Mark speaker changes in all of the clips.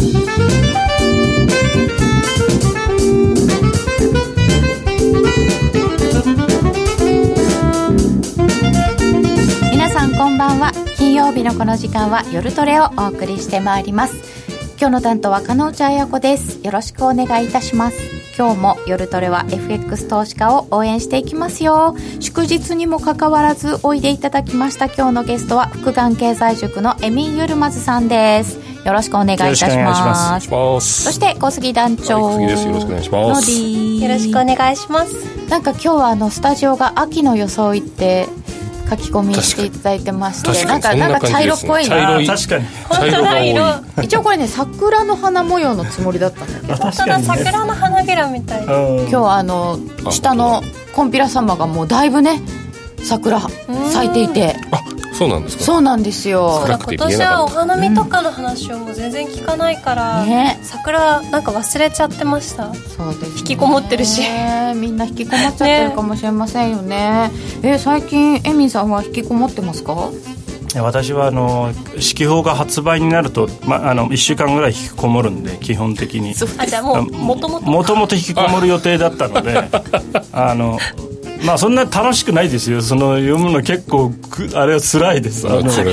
Speaker 1: 皆さんこんばんは。金曜日のこの時間は夜トレをお送りしてまいります。今日の担当は加納内彩子です。よろしくお願いいたします。今日も夜トレは FX 投資家を応援していきますよ。祝日にもかかわらずおいでいただきました。今日のゲストは福眼経済塾のエミン・ユルマズさんです。よろしくお願いいたします。そして小杉団長、
Speaker 2: はい、です。よろしくお願いします。
Speaker 3: よろしくお願いします。
Speaker 1: なんか今日はあのスタジオが秋の装いって書き込みしていただいてましてなんかなんか茶色っぽい
Speaker 2: な。
Speaker 4: 確かに。
Speaker 2: 茶色が多
Speaker 1: い。一応これね桜の花模様のつもりだったんだけど。
Speaker 3: 本当だ桜の花びらみたい。
Speaker 1: 今日はあの下のコンピラ様がもうだいぶね桜咲いていて。
Speaker 2: あそうなんですか？
Speaker 1: そうなんですよ。
Speaker 3: 今年はお花見とかの話をもう全然聞かないから、ね、桜なんか忘れちゃってました。
Speaker 1: そうです、ね、
Speaker 3: 引きこもってるし。
Speaker 1: みんな引きこもっちゃってるかもしれませんよね。ね。え最近エミンさんは引きこもってますか？
Speaker 4: 私はあの指揮法が発売になると、ま、あの1週間ぐらい引きこもるんで基本的に。
Speaker 3: あじゃあもうもともと
Speaker 4: もともと引きこもる予定だったので あのまあそんな楽しくないですよ。その読むの結構あれは辛いです。
Speaker 2: あの
Speaker 1: 全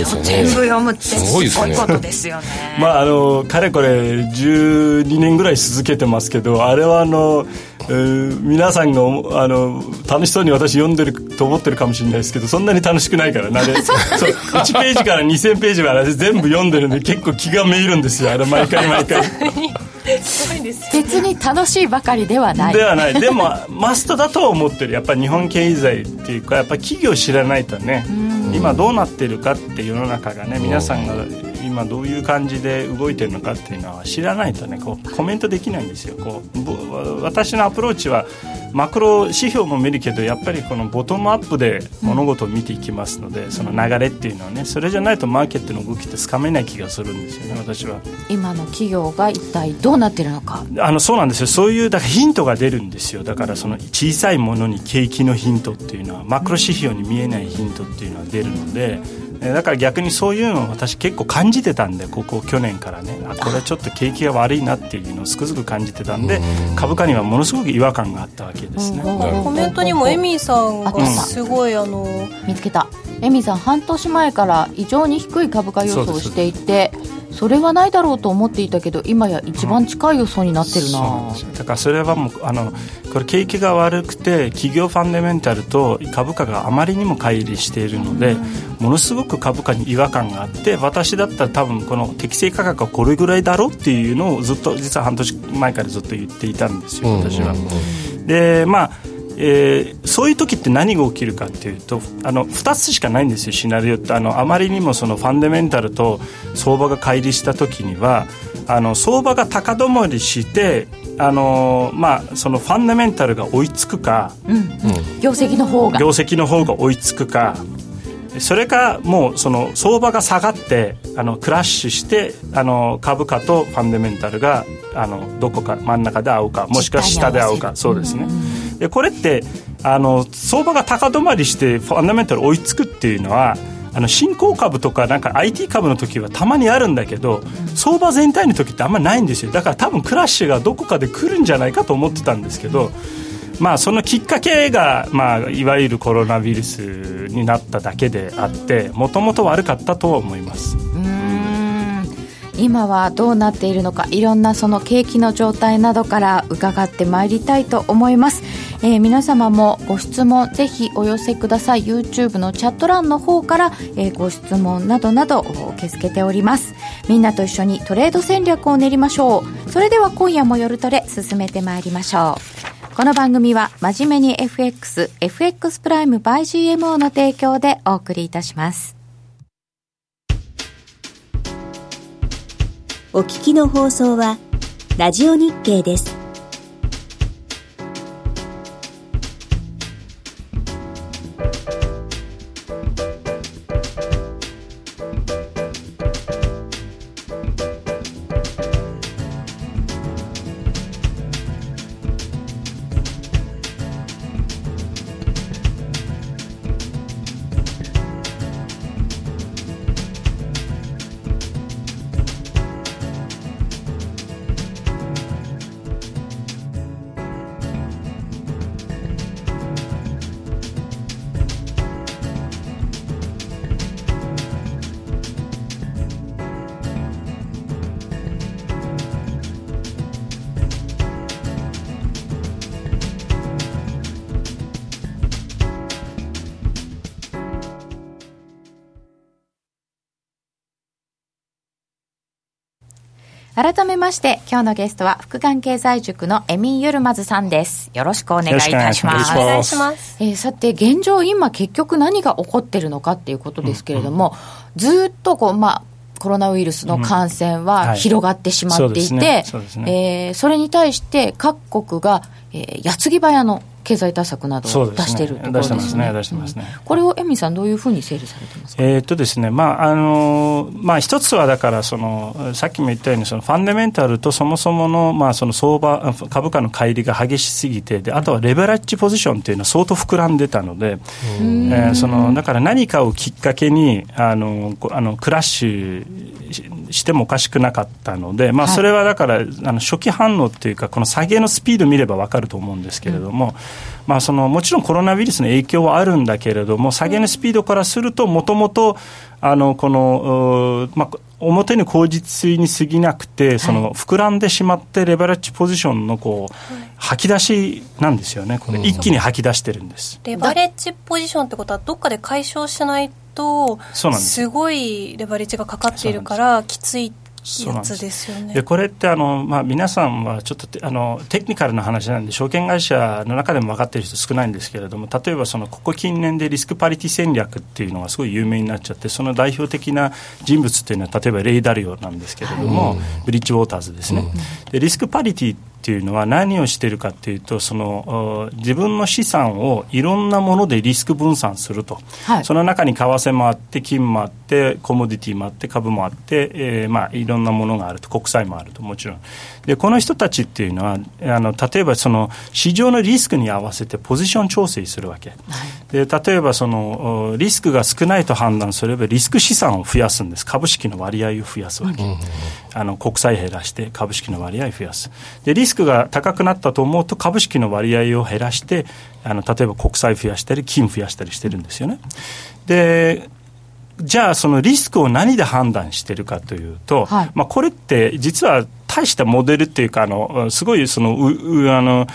Speaker 1: 部読むってすごいことですよね。
Speaker 4: まああのかれこれ12年ぐらい続けてますけどあれはあの、えー、皆さんがあの楽しそうに私読んでると思ってるかもしれないですけどそんなに楽しくないからなで そう1ページから2000ページまで全部読んでるんで結構気がめいるんですよ。あれ毎回毎回
Speaker 3: すごいです
Speaker 1: 別に楽しいばかりではない。
Speaker 4: ではない。でもマストだと思ってる。やっぱり日本経済っていうかやっぱ企業知らないとね今どうなってるかって世の中がね皆さんが今どういう感じで動いてるのかっていうのは知らないとねこうコメントできないんですよ。こう私のアプローチはマクロ指標も見るけどやっぱりこのボトムアップで物事を見ていきますので、うん、その流れっていうのはねそれじゃないとマーケットの動きってつかめない気がするんですよね私は。
Speaker 1: 今の企業が一体どうなってるのか。
Speaker 4: あのそうなんですよ。そういうだからヒントが出るんですよ。だからその小さいものに景気のヒントっていうのはマクロ指標に見えないヒントっていうのは出るので、だから逆にそういうのを私結構感じてたんでここ去年からね。あこれはちょっと景気が悪いなっていうのをつくづく感じてたんで株価にはものすごく違和感があったわけですね。
Speaker 3: コメントにもエミーさんがすごいあの
Speaker 1: 見つけた。エミーさん半年前から異常に低い株価予想をしていてそれはないだろうと思っていたけど今や一番近い予想になってるな、
Speaker 4: うん、だからそれはもうあのこれ景気が悪くて企業ファンダメンタルと株価があまりにも乖離しているので、うん、ものすごく株価に違和感があって私だったら多分この適正価格はこれぐらいだろうっていうのをずっと実は半年前からずっと言っていたんですよ私は。でまあえー、そういう時って何が起きるかっていうとあの2つしかないんですよシナリオって。あのあまりにもそのファンダメンタルと相場が乖離した時にはあの相場が高止まりしてあのまあ、そのファンダメンタルが追いつくか、
Speaker 1: うん。うん、業績の方が。
Speaker 4: 業績の方が追いつくかそれかもうその相場が下がってあのクラッシュしてあの株価とファンダメンタルがあのどこか真ん中で合うかもしくは下で合うか。そうですね、でこれってあの相場が高止まりしてファンダメンタル追いつくっていうのはあの新興株とかなんか IT 株の時はたまにあるんだけど相場全体の時ってあんまりないんですよ。だから多分クラッシュがどこかで来るんじゃないかと思ってたんですけど、まあ、そのきっかけが、まあ、いわゆるコロナウイルスになっただけであってもともと悪かったとは思います。
Speaker 1: 今はどうなっているのかいろんなその景気の状態などから伺ってまいりたいと思います、えー、皆様もご質問ぜひお寄せください YouTube のチャット欄の方から、えー、ご質問などなど受け付けておりますみんなと一緒にトレード戦略を練りましょうそれでは今夜も夜トレ進めてまいりましょうこの番組は真面目に FX、FX プライム by GMO の提供でお送りいたします。
Speaker 5: お聞きの放送は、ラジオ日経です。
Speaker 1: めまして今日のゲストは福眼経済塾のエミン・ユルマズさんです。よろしくお願いいたします。
Speaker 3: お願いします。
Speaker 1: えー、さて現状今結局何が起こってるのかっていうことですけれども、うんうん、ずっとこうまあコロナウイルスの感染は広がってしまっていて、それに対して各国が、えー、矢継ぎ早の経済対策などを出しているところですね。すね出してますね。これをエミさんどういうふうに整理されてますか？
Speaker 4: えー、っとですね、まああのまあ一つはだからそのさっきも言ったようにそのファンデメンタルとそもそものまあその相場株価の乖離が激しすぎてであとはレベラッジポジションっていうのは相当膨らんでたので、えー、そのだから何かをきっかけにあのあのクラッシュしてもおかしくなかったので、まあそれはだから、はい、あの初期反応っていうかこの下げのスピード見ればわかると思うんですけれども。うんまあ、そのもちろんコロナウイルスの影響はあるんだけれども、下げのスピードからすると、もともと、あの、この、まあ、表に口実に過ぎなくて、その膨らんでしまって、レバレッジポジションのこう、吐き出しなんですよね、これ、一気に吐き出してるんです。
Speaker 3: レバレッジポジションってことは、どっかで解消しないと、す。ごいレバレッジがかかっているから、きついそうなんです。よね。
Speaker 4: でこれってあの、まあ、皆さんはちょっとあのテクニカルな話なんで証券会社の中でも分かっている人少ないんですけれども例えばそのここ近年でリスクパリティ戦略っていうのがすごい有名になっちゃってその代表的な人物っていうのは例えばレイ・ダリオなんですけれども、ブリッジウォーターズですね、でリスクパリティっていうのは何をしているかというとその自分の資産をいろんなものでリスク分散すると、はい、その中に為替もあって金もあってコモディティもあって株もあって、えーまあ、いろんなものがあると。国債もあるともちろんでこの人たちっていうのはあの例えばその市場のリスクに合わせてポジション調整するわけ、はい、で例えばそのリスクが少ないと判断すればリスク資産を増やすんです。株式の割合を増やすわけ、うん、あの国債減らして株式の割合を増やす。でリスクが高くなったと思うと株式の割合を減らしてあの例えば国債増やしたり金増やしたりしてるんですよね。でじゃあそのリスクを何で判断してるかというと、はい、まあこれって実は大したモデルっていうか、あの、すごいその、う、うあの、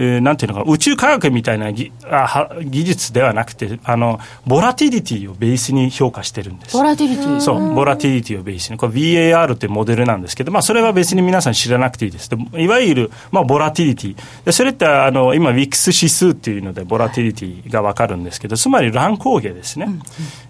Speaker 4: えー、なんていうのか、宇宙科学みたいなぎあ技術ではなくて、あの、ボラティリティをベースに評価してるんです。
Speaker 1: ボラティリティ
Speaker 4: そう、ボラティリティをベースに。これ VAR っていうモデルなんですけど、まあ、それは別に皆さん知らなくていいです。でいわゆる、まあ、ボラティリティ。でそれって、あの、今、ウィックス指数っていうので、ボラティリティがわかるんですけど、つまり乱高下ですね。うんうん、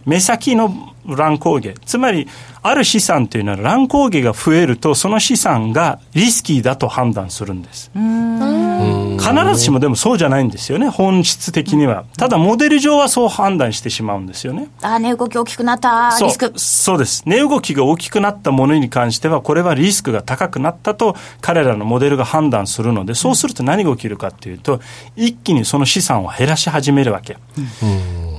Speaker 4: 目先の乱高下。つまり、ある資産というのは乱高下が増えると、その資産がリスキーだと判断するんです。必ずしもでもそうじゃないんですよね、本質的には。ただ、モデル上はそう判断してしまうんですよね。
Speaker 1: あ、値動き大きくなった、リスク。
Speaker 4: そうです。値動きが大きくなったものに関しては、これはリスクが高くなったと、彼らのモデルが判断するので、そうすると何が起きるかというと、一気にその資産を減らし始めるわけ。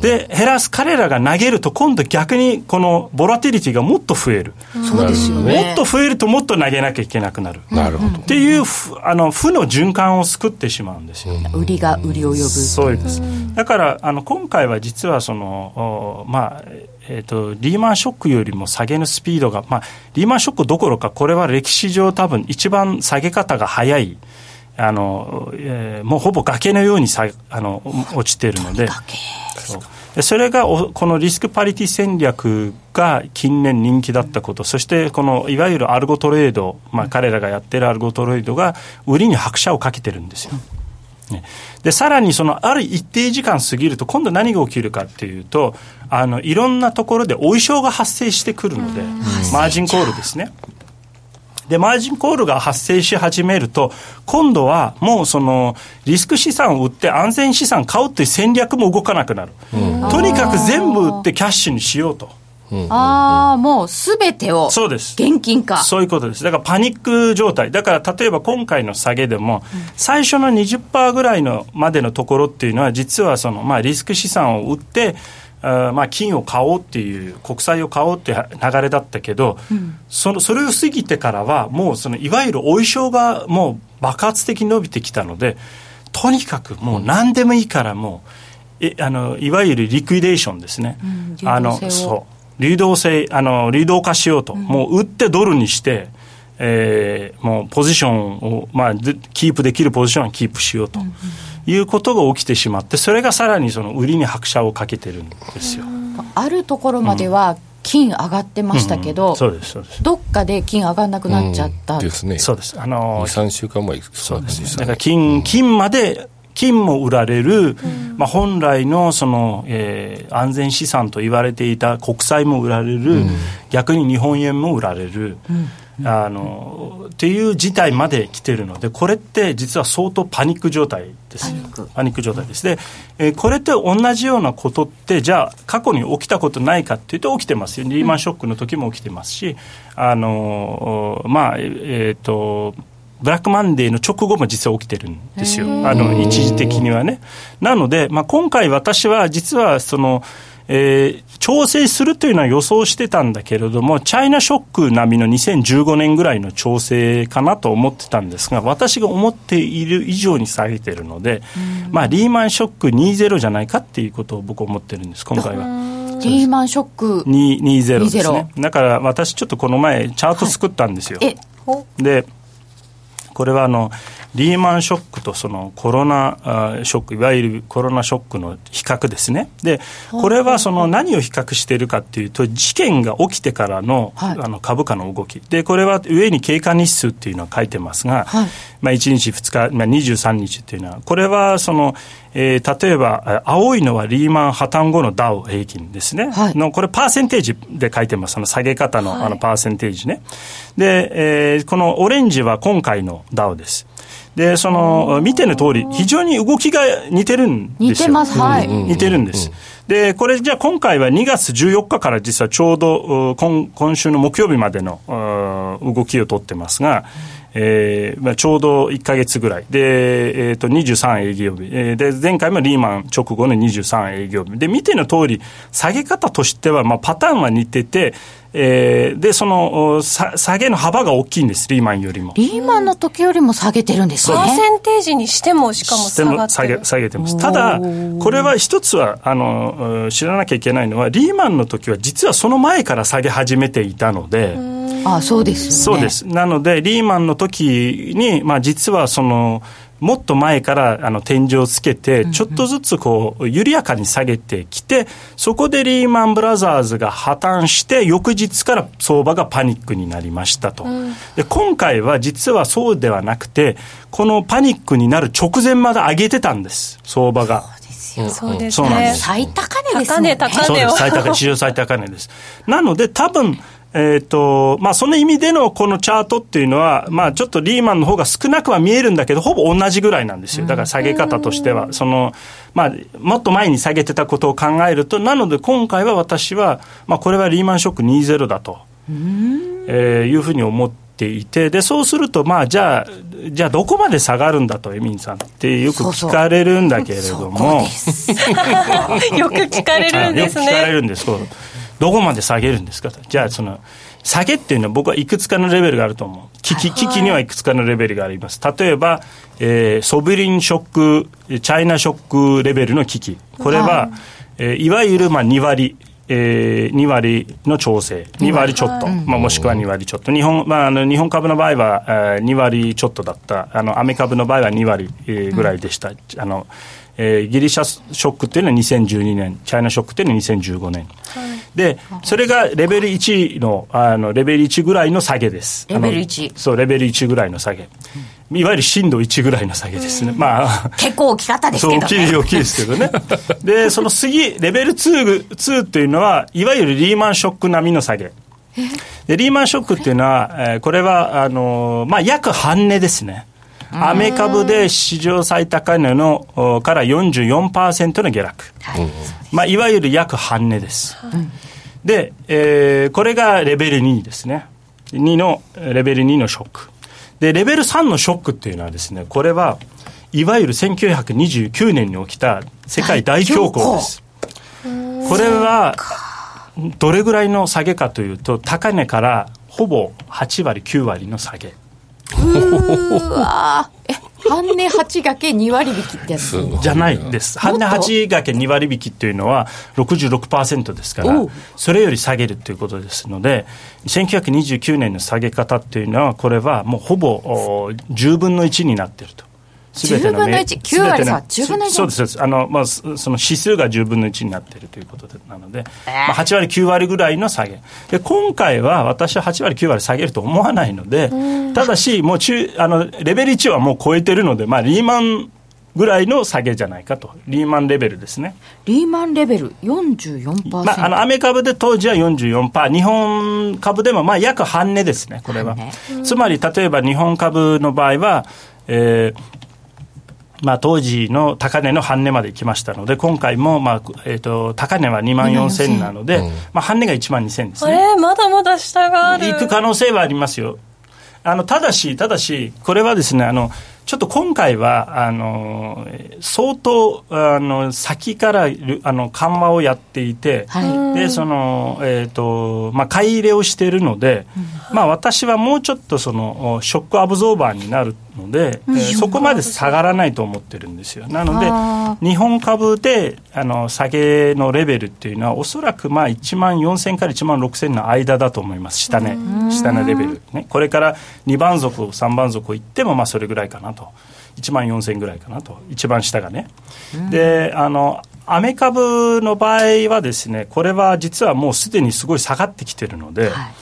Speaker 4: で、減らす彼らが投げると、今度逆にこのボラティリティがもっと増える。
Speaker 1: そうですよね。
Speaker 4: もっと増えるともっと投げなきゃいけなくなる。
Speaker 2: なるほど。
Speaker 4: っていう、あの、負の循環を作ってしまうんですよ。
Speaker 1: 売りが売りを呼ぶ。
Speaker 4: そうです。だから、あの、今回は実はその、まあ、えーと、リーマンショックよりも下げのスピードが、まあ、リーマンショックどころか、これは歴史上多分一番下げ方が早い、あの、えー、もうほぼ崖のようにさあの落ちてるので。そうそれがこのリスクパリティ戦略が近年人気だったこと、そしてこのいわゆるアルゴトレード、まあ、彼らがやってるアルゴトレードが売りに拍車をかけてるんですよ。ね、でさらにそのある一定時間過ぎると今度何が起きるかっていうとあのいろんなところでお衣装が発生してくるので、マージンコールですね。で、マージンコールが発生し始めると、今度はもうそのリスク資産を売って安全資産買うっていう戦略も動かなくなる。とにかく全部売ってキャッシュにしようと。
Speaker 1: ああ、もうすべてを
Speaker 4: そうです。
Speaker 1: 現金化。
Speaker 4: そういうことです、だからパニック状態、だから例えば今回の下げでも、最初の20%ぐらいのまでのところっていうのは、実はその、まあ、リスク資産を売って、あまあ、金を買おうっていう国債を買おうっていう流れだったけど、うん、そのそれを過ぎてからはもうそのいわゆるお衣装がもう爆発的に伸びてきたのでとにかくもう何でもいいからもうえあのいわゆるリクイデーションですね、
Speaker 1: うん、あの
Speaker 4: そう。流動性あの流動化しようと、うん、もう売ってドルにしてえー、もうポジションを、まあ、キープできるポジションはキープしようと。うんうんいうことが起きてしまって、それがさらにその売りに拍車をかけてるんですよ。
Speaker 1: あるところまでは、金上がってましたけど、うん、
Speaker 4: そうですそうです。
Speaker 1: どっかで金上がんなくなっちゃった、うん、
Speaker 2: ですね。
Speaker 4: そうです。あの
Speaker 2: ー、23週間前
Speaker 4: そうですだから金金まで金も売られる、まあ、本来のその、えー、安全資産と言われていた国債も売られる、逆に日本円も売られる。あのっていう事態まで来てるので、これって実は相当パニック状態です。パニック。状態です。で、えー、これって同じようなことって、じゃあ、過去に起きたことないかっていうと、起きてますよ、リーマンショックの時も起きてますし、あのまあ、えっ、ー、と、ブラックマンデーの直後も実は起きてるんですよ、あの一時的にはね。なので、まあ、今回、私は実はその、えー、調整するというのは予想してたんだけれども、チャイナショック並みの2015年ぐらいの調整かなと思ってたんですが、私が思っている以上に下げてるので、まあ、リーマンショック20じゃないかっていうことを僕は思ってるんです、今回は。
Speaker 1: リーマンショック
Speaker 4: 20ですね。だから私ちょっとこの前チャート作ったんですよ。はい、で、これはあの、リーマンショックとそのコロナショック、いわゆるコロナショックの比較ですね。で、これはその何を比較しているかっていうと、事件が起きてからの,、あの株価の動き。で、これは上に経過日数っていうのは書いてますが、はい、まあ1日2日、まあ、23日っていうのは、これはその、えー、例えば、青いのはリーマン破綻後のダウ平均ですね。はい、のこれ、パーセンテージで書いてます。あの下げ方の,、あのパーセンテージね。で、えー、このオレンジは今回のダウです。で、その、見ての通り、非常に動きが似てるんですよ。似
Speaker 1: てます、はい。
Speaker 4: 似てるんです。で、これじゃあ今回は2月14日から実はちょうど今今週の木曜日までの動きをとってますが、えーまあ、ちょうど1か月ぐらいで、えー、と23営業日、えー、で前回もリーマン直後の23営業日で見ての通り下げ方としては、まあ、パターンは似ててえー、で、その下げの幅が大きいんです、リーマンよりも。
Speaker 1: リーマンの時よりも下げてるんですね。
Speaker 3: パーセンテージにしても、しかも下が
Speaker 4: 下げ下げてます。ただ、これは一つはあの知らなきゃいけないのは、リーマンの時は実はその前から下げ始めていたので、
Speaker 1: あそうです、ね、
Speaker 4: そうです。なので、リーマンの時に、まあ実はその、もっと前からあの天井をつけて、ちょっとずつこう緩やかに下げてきて、そこでリーマンブラザーズが破綻して、翌日から相場がパニックになりましたと。で今回は実はそうではなくて、このパニックになる直前まで上げてたんです、相場が。
Speaker 3: そうですね。
Speaker 1: 最高値ですね。
Speaker 3: 高値、高値を。
Speaker 4: 最高値、史上最高値です。なので、多分えっ、ー、と、まあ、その意味でのこのチャートっていうのは、まあ、ちょっとリーマンの方が少なくは見えるんだけど、ほぼ同じぐらいなんですよ。だから下げ方としては、その、まあ、もっと前に下げてたことを考えると、なので今回は私は、まあ、これはリーマンショック20だと、えー、いうふうに思っていて、で、そうすると、まあ、じゃあ、じゃあどこまで下がるんだと、エミンさんってよく聞かれるんだけれども。
Speaker 3: よく聞かれるんですね。
Speaker 4: よく聞かれるんです。どこまで下げるんですかと。じゃあ、その、下げっていうのは僕はいくつかのレベルがあると思う。危機、危機にはいくつかのレベルがあります。例えば、えー、ソブリンショック、チャイナショックレベルの危機。これは、はいえー、いわゆるまあ2割、えー、2割の調整、2割ちょっと、まあ、もしくは2割ちょっと、日本,、まあ、あの日本株の場合は、えー、2割ちょっとだった、あのアメ株の場合は2割、えー、ぐらいでした。うん、あのえー、ギリシャショックっていうのは2012年、チャイナショックっていうのは2015年。はい、で、それがレベル1の、あの、レベル1ぐらいの下げです。
Speaker 1: レベル 1?
Speaker 4: そう、レベル1ぐらいの下げ。うん、いわゆる震度1ぐらいの下げですね。まあ。
Speaker 1: 結構大きかったですけどね。
Speaker 4: そう、大きい、大きいですけどね。で、その次、レベル2、2っていうのは、いわゆるリーマンショック並みの下げ。でリーマンショックっていうのは、えー、これは、あのー、まあ、約半値ですね。アメ株で史上最高値のから44%の下落、はいまあ、いわゆる約半値です。で、えー、これがレベル2ですね。2の、レベル2のショック。で、レベル3のショックっていうのはですね、これは、いわゆる1929年に起きた世界大恐慌です。これは、どれぐらいの下げかというと、高値からほぼ8割、9割の下げ。
Speaker 1: うわえ半値8掛け2割引きってやつ？
Speaker 4: じゃないです。半値8掛け2割引きっていうのは66%ですから、それより下げるということですので、1929年の下げ方っていうのは、これはもうほぼ10分の1になっていると。
Speaker 1: すべての10分の1、9割差、10分の1。
Speaker 4: そうです、そうです。あの、まあ、その指数が10分の1になっているということでなので、えー、まあ、8割、9割ぐらいの下げ。で、今回は私は8割、9割下げると思わないので、ただし、もう中、あの、レベル1はもう超えてるので、まあ、リーマンぐらいの下げじゃないかと、リーマンレベルですね。
Speaker 1: リーマンレベル44%、
Speaker 4: まあ、あのアメ株で当時は44%、日本株でもまあ約半値ですね、これは。つまり例えば日本株の場合は、えーまあ、当時の高値の半値まで行きましたので、今回も、まあえーと、高値は2万4000なので、まあ、半値が1万2000ですね。
Speaker 3: あれ、まだまだ下がある。
Speaker 4: 行く可能性はありますよ。あのただし、ただし、これはですね、あのちょっと今回は、あの相当あの先からあの緩和をやっていて、はい、でその、えーとまあ、買い入れをしているので、うん、まあ、私はもうちょっとそのショックアブゾーバーになるので、うん、えー、そこまで下がらないと思ってるんですよ。なので、日本株であの下げのレベルっていうのは、おそらくまあ1万4000から1万6000の間だと思います、下値、下値レベル、ね。これから2番底、3番底いっても、まあそれぐらいかなと。と1万4000ぐらいかなと。一番下がね、うん、であのアメ株の場合はですねこれは実はもうすでにすごい下がってきてるので、はい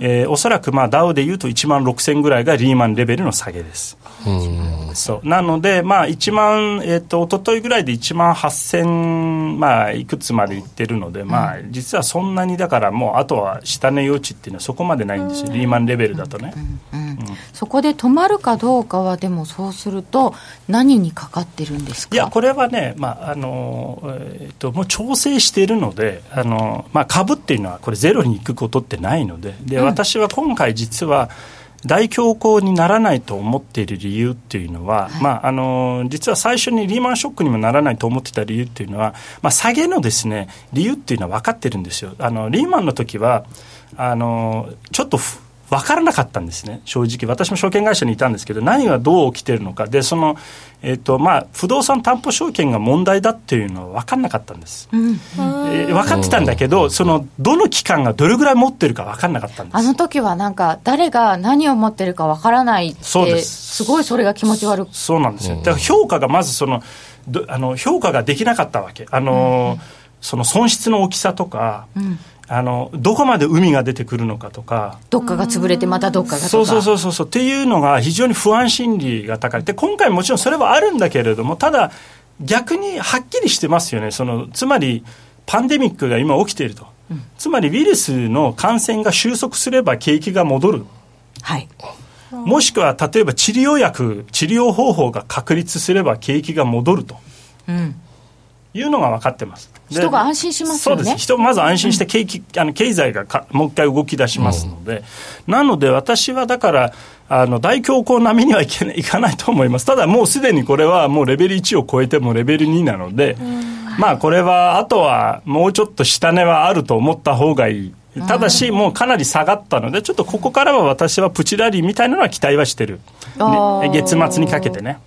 Speaker 4: えー、おそらくまあダウでいうと1万6000ぐらいがリーマンレベルの下げです。そう。なので、まあ、1万、えーと、と一昨日ぐらいで1万8000、まあ、いくつまでいってるので、まあ、実はそんなにだからもうあとは下値余地っていうのはそこまでないんですよ、リーマンレベルだとね、
Speaker 1: そこで止まるかどうかはでもそうすると何にかかってるんですか？
Speaker 4: いやこれはね、まああのえーと、ともう調整しているのであの、まあ、株っていうのはこれゼロに行くことってないのでで私は今回実は大恐慌にならないと思っている理由っていうのは、はい、まあ、あの実は最初にリーマンショックにもならないと思ってた理由っていうのは、まあ、下げのですね理由っていうのは分かってるんですよ。あのリーマンの時はあのちょっと分からなかったんですね、正直。私も証券会社にいたんですけど、何がどう起きてるのか。で、その、えっ、ー、と、まあ、不動産担保証券が問題だっていうのは分かんなかったんです。うん、えー、分かってたんだけど、その、どの機関がどれぐらい持ってるか分かんなかったんです。
Speaker 1: あの時はなんか、誰が何を持ってるか分からないって、そうです。すごいそれが気持ち悪く
Speaker 4: そうなんですよ。だから評価がまずその、あの評価ができなかったわけ。あの、うん、その損失の大きさとか、うんあのどこまで海が出てくるのかとか。
Speaker 1: どっかが潰れてまたどっかが
Speaker 4: そうそうそうそうそうっていうのが非常に不安心理が高いで今回もちろんそれはあるんだけれどもただ逆にはっきりしてますよねそのつまりパンデミックが今起きていると、うん、つまりウイルスの感染が収束すれば景気が戻る
Speaker 1: はい
Speaker 4: もしくは例えば治療薬治療方法が確立すれば景気が戻ると、うん、いうのが分かってます
Speaker 1: 人が安心しますよね。
Speaker 4: そうです。人まず安心して景気、うん、あの経済がかもう一回動き出しますので、うん、なので私はだから、あの大恐慌並みにはいけないいかないと思います。ただもうすでにこれはもうレベル1を超えてもレベル2なので、うん、まあこれはあとはもうちょっと下値はあると思った方がいい。ただし、もうかなり下がったので、ちょっとここからは私はプチラリーみたいなのは期待はしてる、ね、月末にかけてね。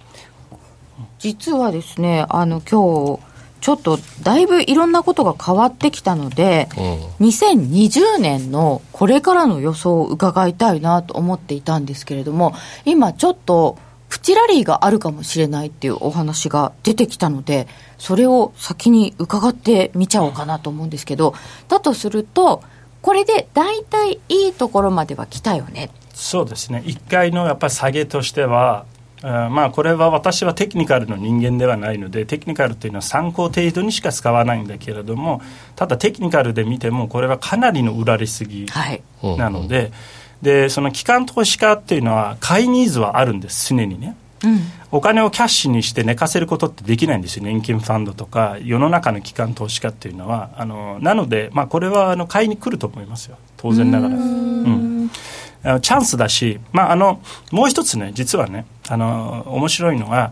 Speaker 1: 実はですね、あの今日ちょっとだいぶいろんなことが変わってきたので、うん、2020年のこれからの予想を伺いたいなと思っていたんですけれども、今ちょっとプチラリーがあるかもしれないっていうお話が出てきたので、それを先に伺ってみちゃおうかなと思うんですけど、だとすると、これで大体いいところまでは来たよね。
Speaker 4: そうですね。1回のやっぱり下げとしては、まあ、これは私はテクニカルの人間ではないのでテクニカルというのは参考程度にしか使わないんだけれどもただテクニカルで見てもこれはかなりの売られすぎなのではい、でその機関投資家っていうのは買いニーズはあるんです常にね。うん、お金をキャッシュにして寝かせることってできないんですよ。年金ファンドとか世の中の機関投資家っていうのは。あのなので、まあ、これはあの買いに来ると思いますよ。当然ながら。うんチャンスだし、まあ、あのもう一つね実はねあの面白いのが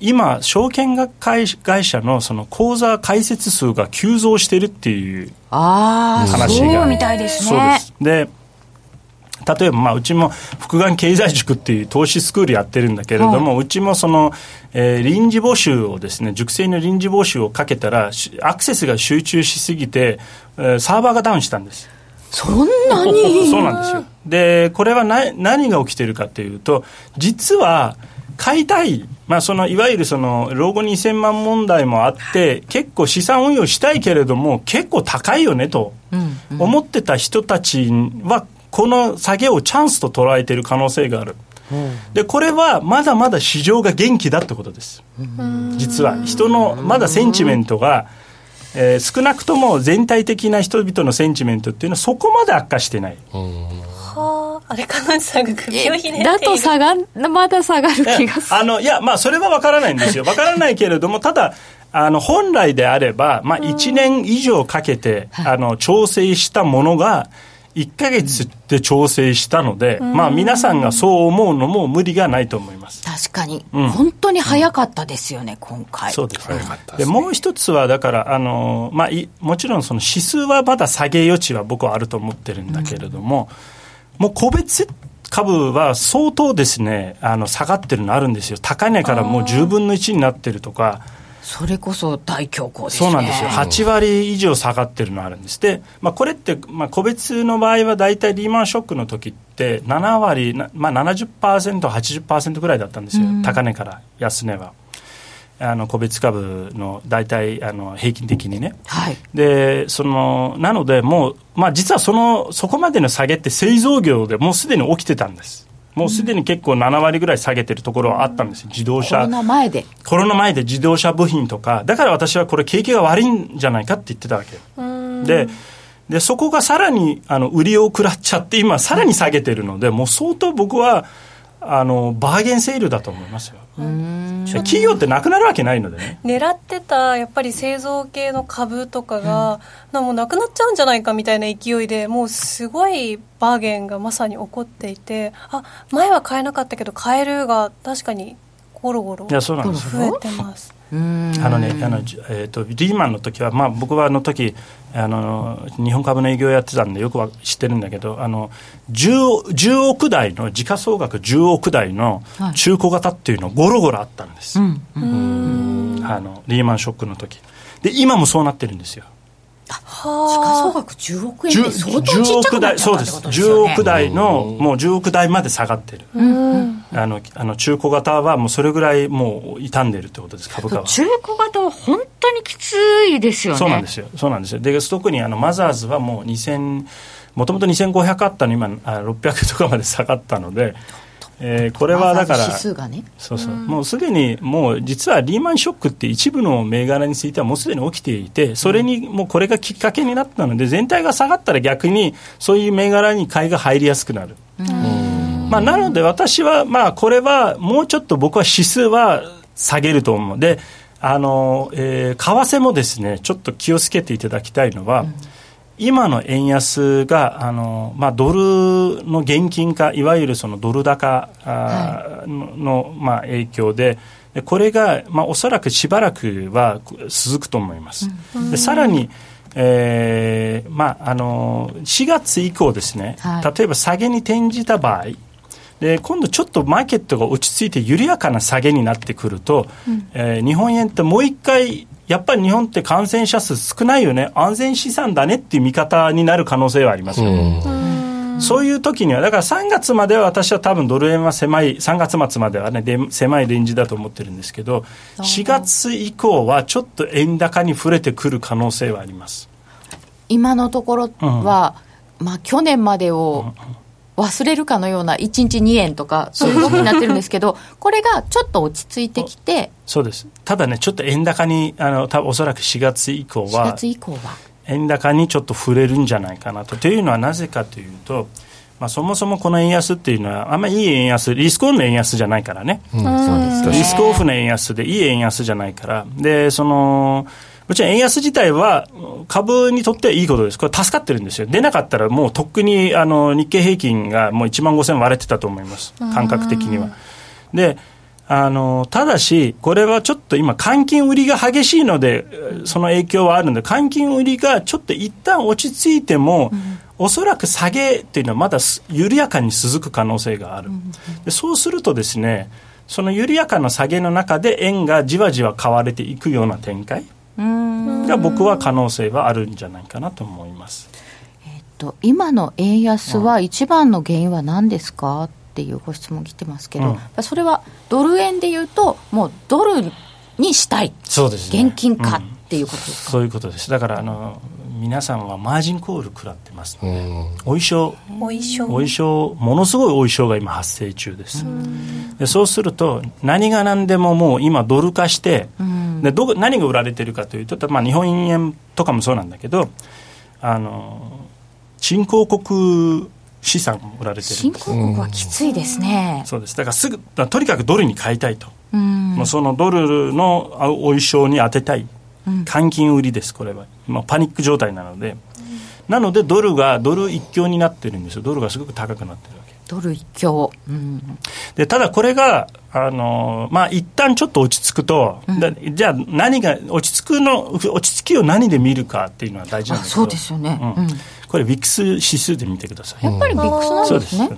Speaker 4: 今証券会社のその口座開設数が急増してるっていう話が。
Speaker 1: そうみたいですね。そうです。
Speaker 4: で例えば、まあ、うちも福眼経済塾っていう投資スクールやってるんだけれども、はい、うちもその、えー、臨時募集をですね、塾生の臨時募集をかけたら、アクセスが集中しすぎて、えー、サーバーがダウンしたんです。
Speaker 1: そんなに？
Speaker 4: そうなんですよ。で、これはな何が起きてるかというと、実は、買いたい、まあ、そのいわゆるその老後2000万問題もあって、結構資産運用したいけれども、結構高いよねと思ってた人たちは、この下げをチャンスと捉えている可能性がある。でこれはまだまだ市場が元気だってことです、実は。人のまだセンチメントが、えー、少なくとも全体的な人々のセンチメントっていうのはそこまで悪化してない。
Speaker 3: はあ、あれ、かなさんが首をひね
Speaker 1: だと下がまだ下がる気がする。
Speaker 4: あの、いや、まあ、それは分からないんですよ。分からないけれども、ただ、あの、本来であれば、まあ、1年以上かけて、あの、調整したものが、1か月で調整したので、まあ皆さんがそう思うのも無理がないと思います。
Speaker 1: 確かに、うん、本当に早かったですよね、うん、今回。
Speaker 4: そうですね。で、ね、もう一つは、だから、あのまあい、もちろんその指数はまだ下げ余地は僕はあると思ってるんだけれども、うん、もう個別株は相当ですね、あの下がってるのあるんですよ、高値からもう10分の1になってるとか。
Speaker 1: それこそ大恐慌です、
Speaker 4: ね、そうなんですよ、8割以上下がってるのあるんです、で、まあ、これって、まあ、個別の場合は大体リーマンショックの時って7割、まあ70%、80%ぐらいだったんですよ、高値から安値は。あの個別株の大体あの平均的にね、はい、でそのなので、もう、まあ、実はそのそこまでの下げって製造業でもうすでに起きてたんです。もうすでに結構7割ぐらい下げてるところはあったんですよ、自動車。コ
Speaker 1: ロナ前で。
Speaker 4: コロナ前で自動車部品とか、だから私はこれ景気が悪いんじゃないかって言ってたわけ。で、で、そこがさらに、あの、売りを食らっちゃって、今さらに下げてるので、もう相当僕は、あの、バーゲンセールだと思いますよ。企業ってなくなるわけないのでね。
Speaker 3: 狙ってたやっぱり製造系の株とかが、うん、もうなくなっちゃうんじゃないかみたいな勢いでもうすごいバーゲンがまさに起こっていてあ前は買えなかったけど買えるが確かにゴロゴロ増えてます。
Speaker 4: あのね、あのえーと、リーマンの時は、まあ、僕はあの時あの日本株の営業やってたんでよくは知ってるんだけどあの 10, 10億台の時価総額10億台の中古型っていうのゴロゴロあったんです、はい、あのリーマンショックの時。で今もそうなってるんですよ。
Speaker 1: は時価総額10億円って相当ちっちゃくなっちゃったってことです
Speaker 4: よね。10億台のもう10億台まで下がってる、あのあの中古型はもうそれぐらいもう傷んでるってことです。株価は。
Speaker 1: 中古型は本当にきついですよね。
Speaker 4: そうなんですよ。そうなんですよ。で特にあのマザーズはもう2000もともと2500あったの今600とかまで下がったのでえー、これはだから、
Speaker 1: ね、
Speaker 4: そうそう、もうすでに、もう実はリーマンショックって一部の銘柄についてはもうすでに起きていて、それにもうこれがきっかけになったので、全体が下がったら逆にそういう銘柄に買いが入りやすくなる。まあ、なので私は、まあ、これはもうちょっと僕は指数は下げると思う。で、あの、えー、為替もですね、ちょっと気をつけていただきたいのは、うん今の円安があの、まあ、ドルの現金化いわゆるそのドル高あの、はい、まあ、影響でこれが、まあ、おそらくしばらくは続くと思います。でさらにえーまあ、あの4月以降ですね、はい、例えば下げに転じた場合で今度ちょっとマーケットが落ち着いて緩やかな下げになってくると、うん、えー、日本円ってもう一回やっぱり日本って感染者数少ないよね、安全資産だねっていう見方になる可能性はありますよ、そういう時には、だから3月までは私は多分ドル円は狭い、3月末まではね、で狭いレンジだと思ってるんですけど、4月以降はちょっと円高に触れてくる可能性はあります。
Speaker 1: 今のところは、うん、まあ去年までを忘れるかのような1日2円とかそういう動きになってるんですけど これがちょっと落ち着いてきて
Speaker 4: そうです。ただねちょっと円高にあの多分おそらく4月以降は4
Speaker 1: 月以降は。
Speaker 4: 円高にちょっと触れるんじゃないかなと。というのはなぜかというとまあ、そもそもこの円安っていうのは、あんまりいい円安、リスクオンの円安じゃないからね、うん、リスクオフの円安で、いい円安じゃないから、でそのもちろん円安自体は株にとってはいいことです。これ助かってるんですよ。出なかったらもうとっくにあの日経平均がもう1万5000割れてたと思います。感覚的には。で、あの、ただし、これはちょっと今、換金売りが激しいので、その影響はあるので、換金売りがちょっと一旦落ち着いても、うん、おそらく下げっていうのはまだ緩やかに続く可能性がある。でそうするとですね、その緩やかな下げの中で円がじわじわ買われていくような展開。が僕は可能性はあるんじゃないかなと思います。
Speaker 1: えっと今の円安は一番の原因は何ですか？っていうご質問来てますけど、うん、それはドル円でいうと、もうドルにしたい、
Speaker 4: そうですね、
Speaker 1: 現金化っていうことですか、
Speaker 4: そういうことです。だからあの皆さんはマージンコール食らってますので、お衣装、
Speaker 3: お衣装、お
Speaker 4: 衣装、ものすごいお衣装が今発生中です。でそうすると、何が何でももう今ドル化して、でど何が売られてるかというと、まあ、日本円とかもそうなんだけど、あの新興国資産売られてる
Speaker 1: 新興国はきついですね。
Speaker 4: そうです。だからすぐ、とにかくドルに買いたいと。もうそのドルのお衣装に当てたい。換金売りです、これは。まあ、パニック状態なので。なので、ドルが、ドル一強になってるんですよ。ドルがすごく高くなってるわけ。
Speaker 1: ドル一強。うん、
Speaker 4: で、ただこれが、あの、まあ、一旦ちょっと落ち着くと、うん、じゃあ何が、落ち着くの、落ち着きを何で見るかっていうのは大事なんです
Speaker 1: そうですよね。うん、
Speaker 4: これ、ウィックス指数で見てください。
Speaker 1: やっぱりウィックスなんですね。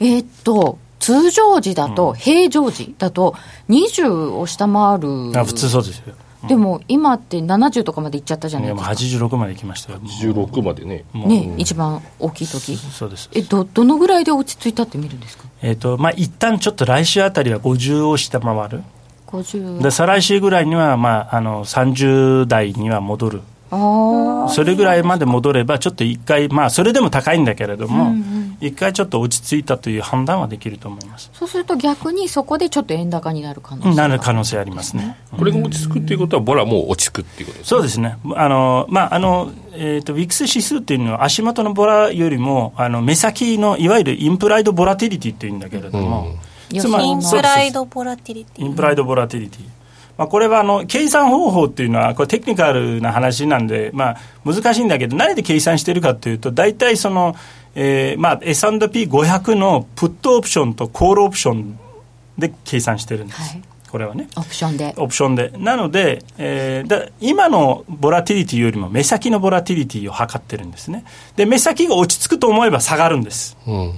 Speaker 1: えー、っと、通常時だと、平常時だと、20を下回る。
Speaker 4: あ普通そうですよ。
Speaker 1: でも今って70とかまでいっちゃったじゃないですか。
Speaker 4: 86までいきましたよ。
Speaker 2: 86までね。
Speaker 1: ね、一番大きい時。
Speaker 4: そうです。
Speaker 1: え、ど、どのぐらいで落ち着いたって見るんですか？
Speaker 4: えっ、と、まあ、一旦ちょっと来週あたりは50を下回る。
Speaker 1: 50。
Speaker 4: で、再来週ぐらいには、まあ、あの、30代には戻る。それぐらいまで戻れば、ちょっと一回、まあ、それでも高いんだけれども、一、うん、回ちょっと落ち着いたという判断はできると思います。
Speaker 1: そうすると逆にそこでちょっと円高になる可能性
Speaker 4: なる可能性ありますね、
Speaker 2: これが落ち着くっていうことは、ボラも落ち着くっていうことです
Speaker 4: ね。そうですね。あの、まああのえーと、ウィックス指数っていうのは、足元のボラよりも、あの目先のいわゆるインプライドボラティリティっていうんだけれども、
Speaker 3: うん、つまりインプライドボラティリティ。
Speaker 4: インプライドボラティリティまあ、これはあの計算方法っていうのはこれテクニカルな話なんで、まあ、難しいんだけど何で計算してるかというと大体その、えーまあ、S&P500 のプットオプションとコールオプションで計算してるんです。はいこれはね。
Speaker 1: オプションで。
Speaker 4: オプションで。なので、えー、だ今のボラティリティよりも目先のボラティリティを測ってるんですね。で、目先が落ち着くと思えば下がるんです。うん。うん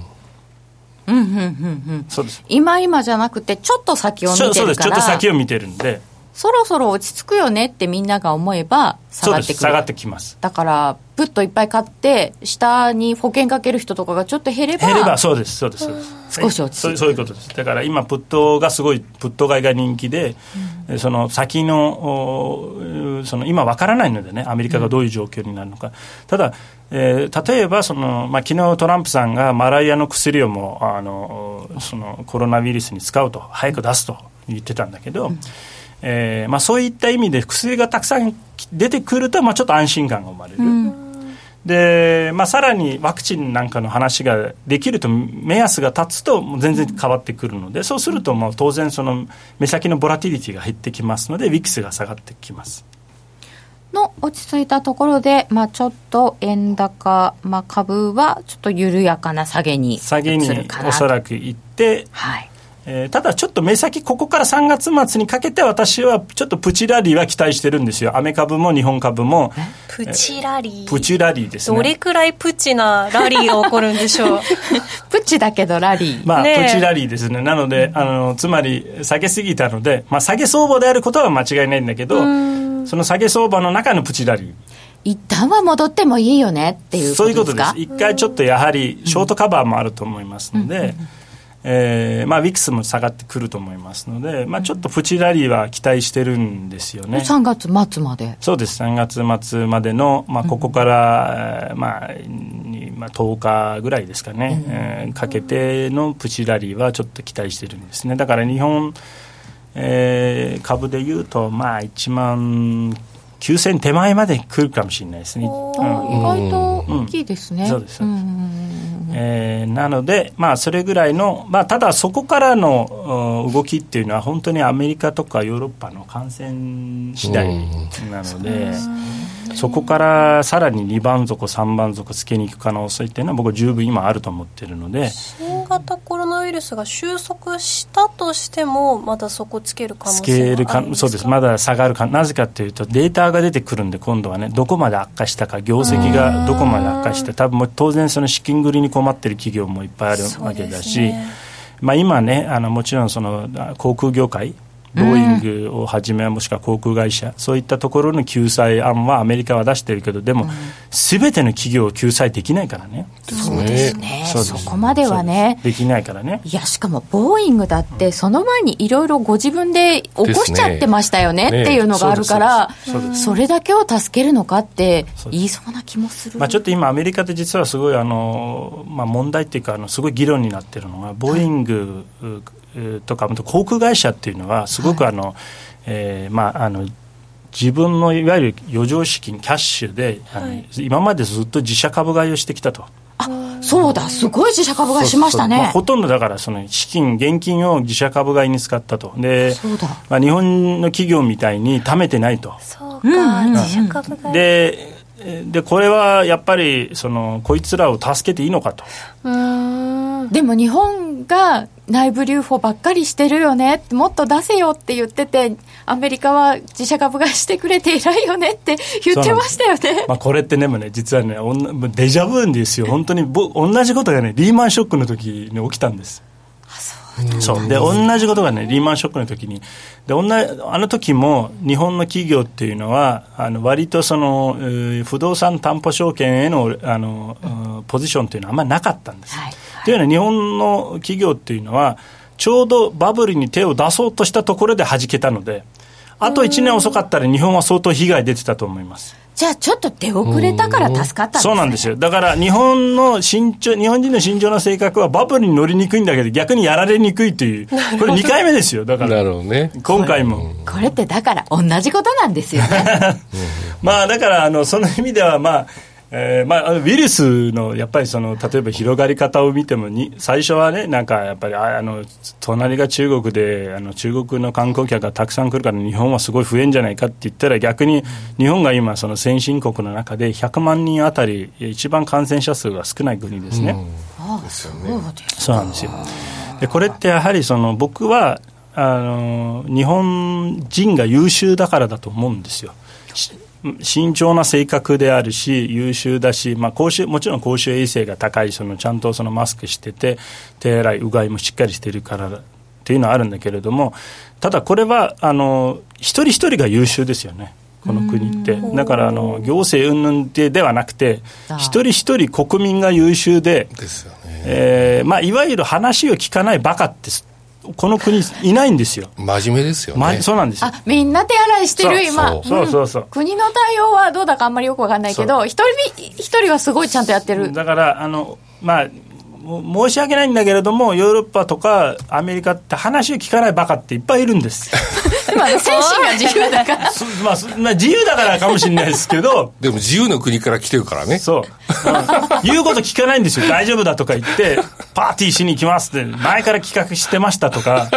Speaker 1: うんうんうん。そうです。今今じゃなくて、ちょっと先を見てるから。そうです。
Speaker 4: ちょっと先を見てるんで。
Speaker 1: そろそろ落ち着くよねってみんなが思えば下がってくる。
Speaker 4: 下がってきます。
Speaker 1: だからプッといっぱい買って下に保険かける人とかがちょっと減れば
Speaker 4: 減ればそうですそうです。
Speaker 1: 少し落ち着く、
Speaker 4: はい、そういうことです。だから今プットがすごいプット買いが人気で、うん、その先のその今わからないのでねアメリカがどういう状況になるのか、うん、ただえー、例えばその、まあ、昨日トランプさんがマライアの薬をもあのそのコロナウイルスに使うと早く出すと言ってたんだけど、うんえーまあ、そういった意味で薬がたくさん出てくると、まあ、ちょっと安心感が生まれる。うん。で、まあ、さらにワクチンなんかの話ができると目安が立つと全然変わってくるので、そうするともう当然その目先のボラティリティが減ってきますのでウィックスが下がってきます。
Speaker 1: の落ち着いたところで、まあ、ちょっと円高、まあ、株はちょっと緩やかな下げに
Speaker 4: 下げにおそらくいって、はいえー、ただちょっと目先、ここから3月末にかけて、私はちょっとプチラリーは期待してるんですよ、アメ株も日本株も。
Speaker 3: プチラリー、
Speaker 4: プチラリーですね。
Speaker 3: どれくらいプチなラリーが起こるんでしょう？
Speaker 1: プチだけどラリー。
Speaker 4: まあ、プチラリーですね。なので、あの、つまり、下げすぎたので、まあ、下げ相場であることは間違いないんだけど、その下げ相場の中のプチラリー。
Speaker 1: 一旦は戻ってもいいよねっていう
Speaker 4: そういうことです。一回ちょっとやはり、ショートカバーもあると思いますので、うんうんうんえーまあ、ウィックスも下がってくると思いますので、まあ、ちょっとプチラリーは期待してるんですよね。
Speaker 1: 3月末まで。
Speaker 4: そうです、3月末までの、まあ、ここから、うん、まあまあ、10日ぐらいですかね、うん、えー、かけてのプチラリーはちょっと期待してるんですね。だから日本、えー、株でいうと、まあ、1万9000手前まで来るかもしれないですね。うん、
Speaker 1: 意外と大きいですね。
Speaker 4: うん、そうです。うんえー、なので、まあ、それぐらいの、まあ、ただそこからの動きっていうのは本当にアメリカとかヨーロッパの感染次第なので、そこからさらに2番底3番底つけに行く可能性っていうのは僕は十分今あると思ってるので。
Speaker 3: 新型コロナウイルスが収束したとしてもまだそこつける可能性
Speaker 4: はあるんですか？そうです。まだ下がるかなぜかというとデータが出てくるんで今度はねどこまで悪化したか業績がどこまで悪化して多分も当然その資金繰りに困ってる企業もいっぱいあるわけだし、ね、まあ、今ねあのもちろんその航空業界ボーイングをはじめ、もしくは航空会社、そういったところの救済案はアメリカは出してるけど、でも、す、べ、ての企業を救済できないからね。
Speaker 1: そうですね。
Speaker 4: そ
Speaker 1: こまではね。
Speaker 4: できないからね。
Speaker 1: いやしかもボーイングだってその前にいろいろご自分で起こしちゃってましたよねっていうのがあるから
Speaker 4: そ
Speaker 1: れだけを助けるのかって言いそうな気もする。
Speaker 4: まあ、ちょっと今、アメリカで実はすごいあの、まあ、問題っていうかあの、すごい議論になってるのが、ボーイングうとか、航空会社っていうのは、すごくあの、えーまあ、あの自分のいわゆる余剰資金、キャッシュで、
Speaker 3: はい。
Speaker 4: 今までずっと自社株買いをしてきたと。
Speaker 1: あそうだすごい自社株買いしましたね。
Speaker 4: そうそう。まあ、ほとんどだから、その資金、現金を自社株買いに使ったと。で
Speaker 1: そうだ。
Speaker 4: まあ、日本の企業みたいに貯めてないと。
Speaker 3: そうか、
Speaker 1: うんうん。
Speaker 3: 自社株買い。
Speaker 4: ででこれはやっぱりそのこいつらを助けていいのかと。
Speaker 3: うーん
Speaker 1: でも日本が内部留保ばっかりしてるよねもっと出せよって言っててアメリカは自社株買いしてくれて偉いよねって言ってましたよね。
Speaker 4: まあ、これってねもうね実はねおんなデジャブんですよ。本当にぼ同じことがねリーマンショックの時に起きたんです。そうで同じことがねリーマンショックの時に。で同じあの時も日本の企業っていうのはあの割とその、えー不動産担保証券へのあの、うんポジションっていうのはあんまりなかったんです、
Speaker 1: はい
Speaker 4: というのは日本の企業っていうのはちょうどバブルに手を出そうとしたところで弾けたのであと1年遅かったら日本は相当被害出てたと思います
Speaker 1: じゃあちょっと出遅れたから助かったんです、ね、
Speaker 4: そうなんですよ。だから日本の慎重、日本人の慎重な性格はバブルに乗りにくいんだけど逆にやられにくいという、これ2回目ですよ。だか
Speaker 2: な
Speaker 4: ら、
Speaker 2: るほどね。
Speaker 4: 今回も。
Speaker 1: これってだから同じことなんですよね
Speaker 4: まあだから、あの、その意味ではまあ、えーまあ、ウイルスのやっぱりその例えば広がり方を見てもに最初はねなんかやっぱりああの隣が中国であの中国の観光客がたくさん来るから日本はすごい増えんじゃないかって言ったら逆に日本が今その先進国の中で100万人あたり一番感染者数が少ない国ですね。
Speaker 1: ああ
Speaker 2: ですよね
Speaker 1: そう
Speaker 4: なんですよ。でこれってやはりその僕はあの日本人が優秀だからだと思うんですよ。し慎重な性格であるし優秀だし、まあ、公衆もちろん公衆衛生が高いそのちゃんとそのマスクしてて手洗いうがいもしっかりしてるからっていうのはあるんだけれどもただこれはあの一人一人が優秀ですよね。この国ってだからあの行政云々でではなくて一人一人国民が優秀で
Speaker 2: ですよね。
Speaker 4: えーまあ、いわゆる話を聞かないバカってすこの国いないんですよ、
Speaker 2: 真面目ですよ
Speaker 4: ま
Speaker 2: ね。
Speaker 4: そうなんですよ。
Speaker 1: あみんな手洗いしてる今。
Speaker 2: そう
Speaker 4: そうそう。
Speaker 1: 国の対応はどうだかあんまりよくわかんないけど一人一人はすごいちゃんとやってる。
Speaker 4: だからあの、まあ、も申し訳ないんだけれどもヨーロッパとかアメリカって話を聞かないバカっていっぱいいるんです
Speaker 1: 精神が自由だから。
Speaker 4: そまあ、そまあ自由だからかもしれないですけど。
Speaker 2: でも自由の国から来てるからね。
Speaker 4: そう、うん。言うこと聞かないんですよ。大丈夫だとか言ってパーティーしに行きますって前から企画してましたとか。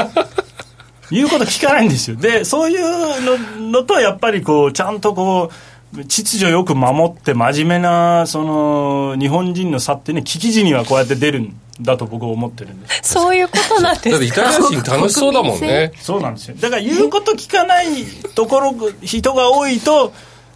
Speaker 4: 言うこと聞かないんですよ。でそういうののとやっぱりこうちゃんとこう秩序よく守って真面目なその日本人の差ってね危機時にはこうやって出るんだと僕は思ってるんです。
Speaker 3: そういうことなんです
Speaker 2: だってイタリア人楽しそうだもんね。
Speaker 4: そうなんですよ。だから言うこと聞かないところ人が多いと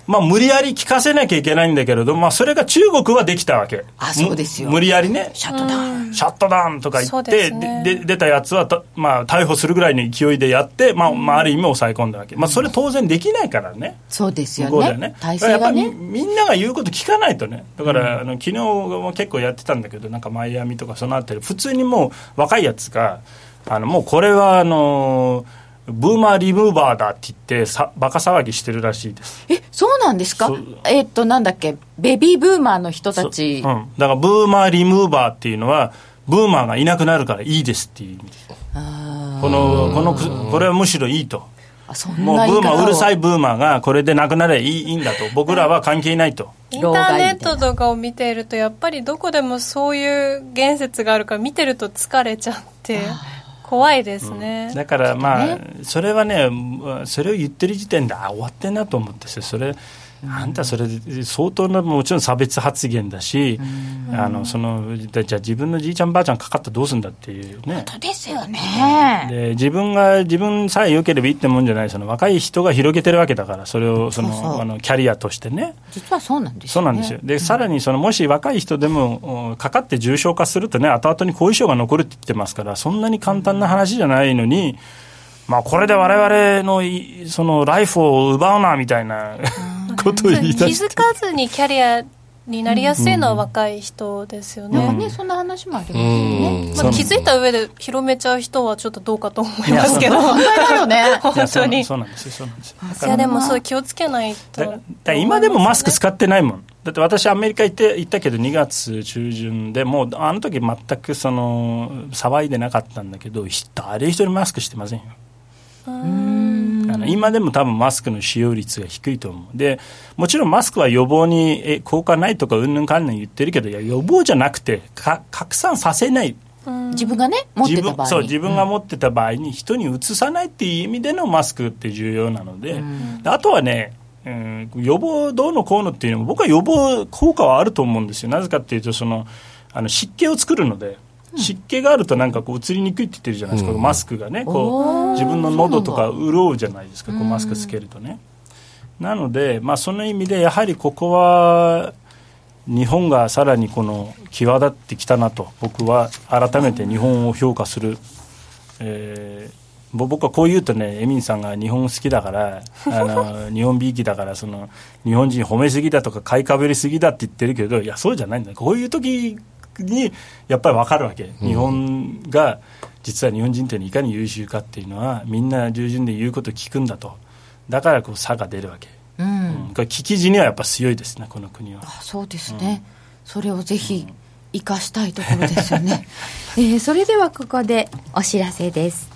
Speaker 4: まあ、無理やり聞かせなきゃいけないんだけれど、まあ、それが中国はできたわけ。
Speaker 1: あそうですよ。
Speaker 4: む無理やりね。
Speaker 1: シャットダウン。
Speaker 4: シャットダウンとか言って、
Speaker 3: ね。
Speaker 4: でで出たやつはた、まあ、逮捕するぐらいの勢いでやって、まあまあ、ある意味抑え込んだわけ、まあ、それ当然できないからね、
Speaker 1: そうですよ
Speaker 4: 向こうでは
Speaker 1: ね。
Speaker 4: ね
Speaker 1: 体制がね。
Speaker 4: やっぱりみんなが言うこと聞かないとね。だから、あの昨日も結構やってたんだけどなんかマイアミとかそのあたり普通にもう若いやつがあのもうこれはあのブーマーリムーバーだって言ってさバカ騒ぎしてるらしいです。
Speaker 1: えそうなんですか？えっとなんだっけ？ベビーブーマーの人たち、
Speaker 4: そう。うん、だからブーマーリムーバーっていうのはブーマーがいなくなるからいいですっていう意味です。
Speaker 1: あ
Speaker 4: このこのくこれはむしろいいと。
Speaker 1: ーあそん
Speaker 4: もうブーマーうるさいブーマーがこれでなくなればいいいいんだと。僕らは関係ないと。
Speaker 3: インターネットとかを見ているとやっぱりどこでもそういう言説があるから見てると疲れちゃって怖いですね、
Speaker 4: だからまあ、
Speaker 1: ね。
Speaker 4: それはねそれを言ってる時点であ終わってんなと思うんですよそれあんたそれで相当なもちろん差別発言だし、あのそのじゃあ自分のじいちゃんばあちゃんかかったらどうするんだっていうね。
Speaker 1: 本当ですよね。
Speaker 4: で自分が自分さえ良ければいいってもんじゃない。その若い人が広げてるわけだからそれをそのあのキャリアとしてね。
Speaker 1: 実はそうなんです
Speaker 4: そうなんですよ。でさらにそのもし若い人でもおかかって重症化するとね後々に後遺症が残るって言ってますからそんなに簡単な話じゃないのにまあ、これで我々のいそのライフを奪うなみたいなことを言い出
Speaker 3: 気
Speaker 4: して。
Speaker 3: づかずにキャリアになりやすいのは若い人ですよね、
Speaker 1: なんかね、そんな話もありますよね。
Speaker 3: まあ、気づいた上で広めちゃう人はちょっとどうかと思いますけど。
Speaker 1: 反対だよね。
Speaker 4: いや
Speaker 3: 本当に。
Speaker 4: そうなんですよそうなんですよ。だか
Speaker 3: いや
Speaker 4: ら
Speaker 3: でもそう。気をつけないと。
Speaker 4: だだ今でもマスク使ってないもん。だって私アメリカ行って行ったけど2月中旬でもうあの時全くその騒いでなかったんだけど誰一人マスクしてませんよあの今でも多分マスクの使用率が低いと思う。でもちろんマスクは予防にえ効果ないとかうんぬんかんぬん言ってるけどいや予防じゃなくてか拡散させない。
Speaker 1: 自分がね、持って
Speaker 4: 自
Speaker 1: た場合
Speaker 4: そう自分が持ってた場合に人にうつさないっていう意味でのマスクって重要なので,で、あとはね、うん、予防どうのこうのっていうのも僕は予防効果はあると思うんですよ。なぜかっていうとそのあの湿気を作るので。湿気があるとなんかこう移りにくいって言ってるじゃないですか、マスクがねこう自分の喉とか潤うじゃないですか。こうマスクつけるとね、なので、まあ、その意味でやはりここは日本がさらにこの際立ってきたなと僕は改めて日本を評価する、えーぼ僕はこう言うとねエミンさんが日本好きだからあの 日本びいきだからその日本人褒めすぎだとか買いかぶりすぎだって言ってるけどいやそうじゃないんだ。こういう時にやっぱり分かるわけ、日本が実は日本人というのはいかに優秀かっていうのはみんな従順で言うこと聞くんだと。だからこう差が出るわけ、
Speaker 1: うん。
Speaker 4: うん。これ聞き地にはやっぱ強いですねこの国は。
Speaker 1: あそうですね、それをぜひ生かしたいところですよね、えーそれではここでお知らせです。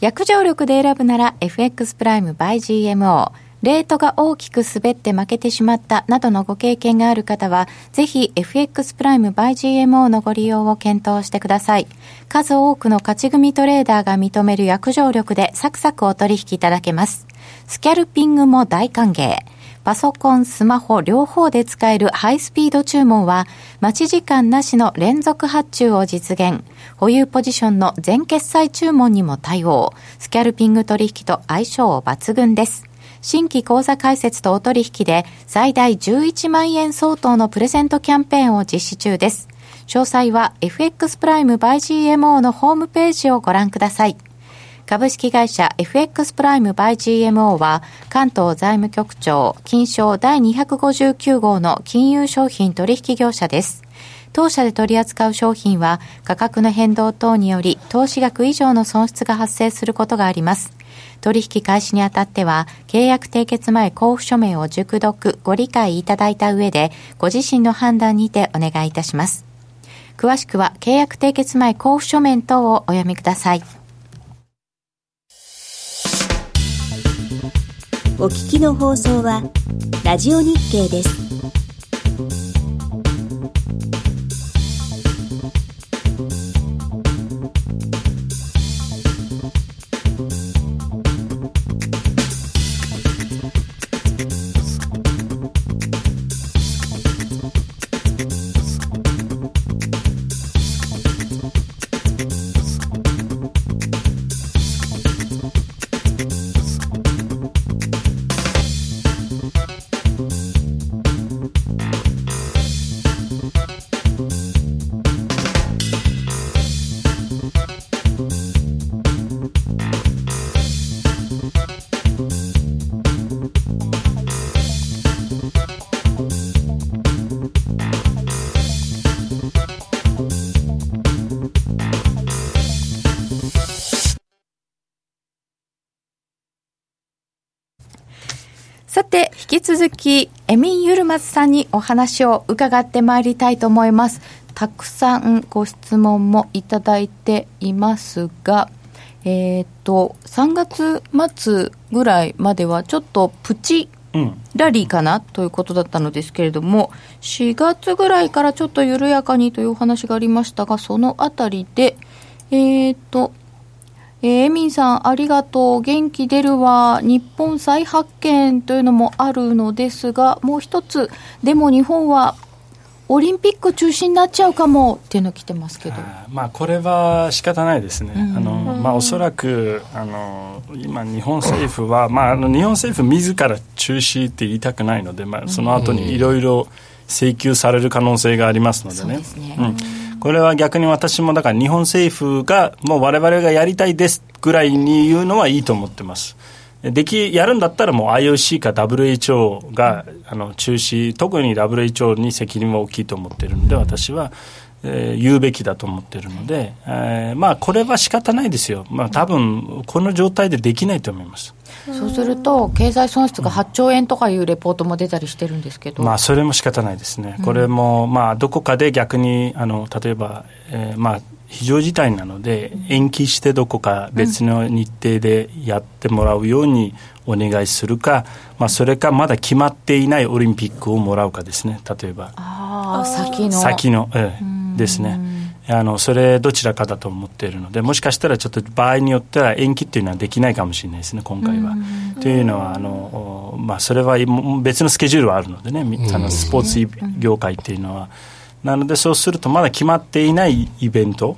Speaker 1: 約定力で選ぶなら FX プライム by GMO レートが大きく滑って負けてしまったなどのご経験がある方は、ぜひ FX プライム by GMO のご利用を検討してください。数多くの勝ち組トレーダーが認める約定力でサクサクお取引いただけます。スキャルピングも大歓迎。パソコン、スマホ両方で使えるハイスピード注文は、待ち時間なしの連続発注を実現。保有ポジションの全決済注文にも対応。スキャルピング取引と相性抜群です。新規口座開設とお取引で最大11万円相当のプレゼントキャンペーンを実施中です。詳細は FX プライム by GMO のホームページをご覧ください。株式会社 FX プライム by GMO は関東財務局長金賞第259号の金融商品取引業者です。当社で取り扱う商品は価格の変動等により投資額以上の損失が発生することがあります。取引開始にあたっては契約締結前交付書面を熟読ご理解いただいた上でご自身の判断にてお願いいたします。詳しくは契約締結前交付書面等をお読みください。
Speaker 5: お聞きの放送はラジオ日経です。
Speaker 1: 続き、エミン・ユルマズさんにお話を伺ってまいりたいと思います。たくさんご質問もいただいていますが、えっ、と、3月末ぐらいまではちょっとプチラリーかなということだったのですけれども、4月ぐらいからちょっと緩やかにというお話がありましたが、そのあたりで、えっ、と、えーエミンさん、ありがとう。元気出るわ。日本再発見というのもあるのですが、もう一つ、でも日本はオリンピック中止になっちゃうかもっていうの来てますけど。
Speaker 4: あーまあ、これは仕方ないですね、あのまあ、おそらくあの今、日本政府は、まあ、あの日本政府自ら中止って言いたくないので、まあ、その後にいろいろ請求される可能性がありますのでね。
Speaker 1: ですね
Speaker 4: うん、これは逆に私もだから日本政府がもう我々がやりたいですぐらいに言うのはいいと思ってます。できやるんだったらもう IOC か WHO があの中止特に WHO に責任は大きいと思っているので私は、えー言うべきだと思っているので、えーまあこれは仕方ないですよ、まあ、多分この状態でできないと思います。
Speaker 1: そうすると経済損失が8兆円とかいうレポートも出たりしてるんですけど、
Speaker 4: まあ、それも仕方ないですね、これも、まあ、どこかで逆にあの例えば、えーまあ、非常事態なので、延期してどこか別の日程でやってもらうようにお願いするか、まあ、それかまだ決まっていないオリンピックをもらうかですね、例えば。
Speaker 1: ああ先の。
Speaker 4: 先の、ええですね。あのそれどちらかだと思っているのでもしかしたらちょっと場合によっては延期っていうのはできないかもしれないですね今回は。というのはあの、まあ、それは別のスケジュールはあるのでねみあのスポーツ業界っていうのは。なのでそうするとまだ決まっていないイベント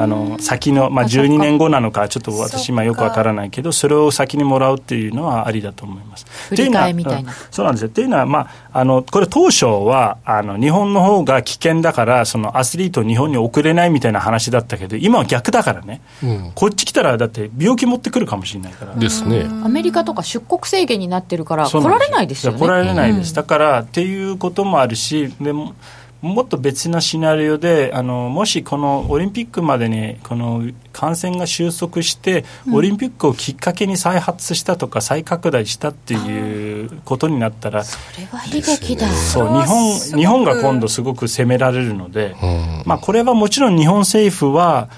Speaker 4: あの先の、まあ、12年後なのかちょっと私今よくわからないけどそれを先にもらうっていうのはありだと思います。
Speaker 1: 振り替えみたいな。
Speaker 4: ってうそうなんですよ。っていうのは、まあ、あのこれ当初はあの日本の方が危険だからそのアスリートを日本に送れないみたいな話だったけど今は逆だからね、
Speaker 2: うん。
Speaker 4: こっち来たらだって病気持ってくるかもしれないから。
Speaker 2: ですね。
Speaker 1: アメリカとか出国制限になってるから来られないですよね。
Speaker 4: や来られないです、だからっていうこともあるしでももっと別なシナリオであのもしこのオリンピックまでにこの感染が収束して、オリンピックをきっかけに再発したとか再拡大したっていうことになったら
Speaker 1: それは悲劇だ、
Speaker 4: そう日本日本が今度すごく責められるので、
Speaker 2: うん。
Speaker 4: まあ、これはもちろん日本政府は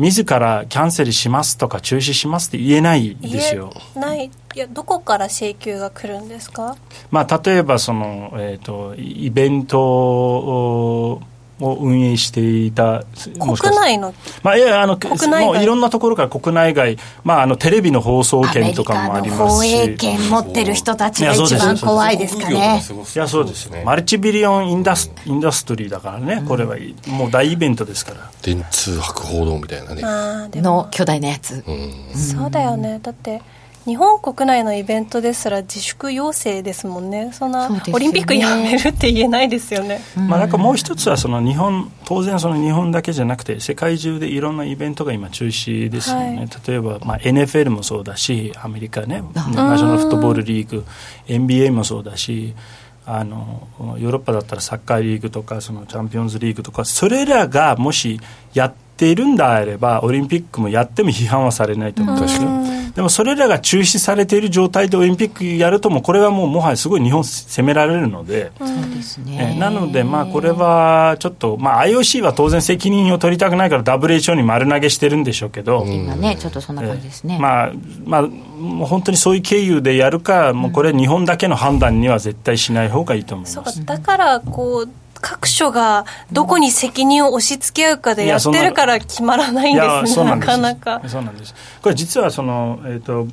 Speaker 4: 自らキャンセルしますとか中止しますって言えないですよ。
Speaker 3: ないいやどこから請求が来るんですか？
Speaker 4: まあ、例えばその、えー、とイベントをを運営していた
Speaker 3: 国内の？
Speaker 4: まあ、いやあの
Speaker 3: 国内外？
Speaker 4: もういろんなところから国内外、まあ、あのテレビの放送権とかもありますし
Speaker 1: 放映権持ってる人たちが一番怖いですかね
Speaker 4: いやそうですよ、マルチビリオンインダスインダストリーだからね、これはもう大イベントですから。
Speaker 2: 電通博報道みたいなね。
Speaker 1: の巨大なやつ、
Speaker 2: うん
Speaker 3: そうだよねだって日本国内のイベントですら自粛要請ですもんね。そんなオリンピックやめるって言えないですよね。
Speaker 4: まあ、なんかもう一つはその日本当然その日本だけじゃなくて世界中でいろんなイベントが今中止ですよね、
Speaker 3: はい。
Speaker 4: 例えば、まあ、NFL もそうだしアメリカねナショナルフットボールリーグ NBA もそうだしあのヨーロッパだったらサッカーリーグとかそのチャンピオンズリーグとかそれらがもしやっているんであればオリンピックもやっても批判はされないと思うんですよでもそれらが中止されている状態でオリンピックやるともこれはもうもはやすごい日本責められるので、
Speaker 1: そうでね。
Speaker 4: ーなので、まあ、これはちょっと、まあ、IOC は当然責任を取りたくないから WHO に丸投げしてるんでしょうけど、
Speaker 1: 今ねちょっとそんな感じですね、
Speaker 4: まあまあ、もう本当にそういう経由でやるか、もうこれ、日本だけの判断には絶対しない方がいいと思い
Speaker 3: そうか
Speaker 4: ます。
Speaker 3: だからこう各所がどこに責任を押し付け合うかでやってるから決まらないんですねなかなか。
Speaker 4: そうなんです。これ実はその、えー、と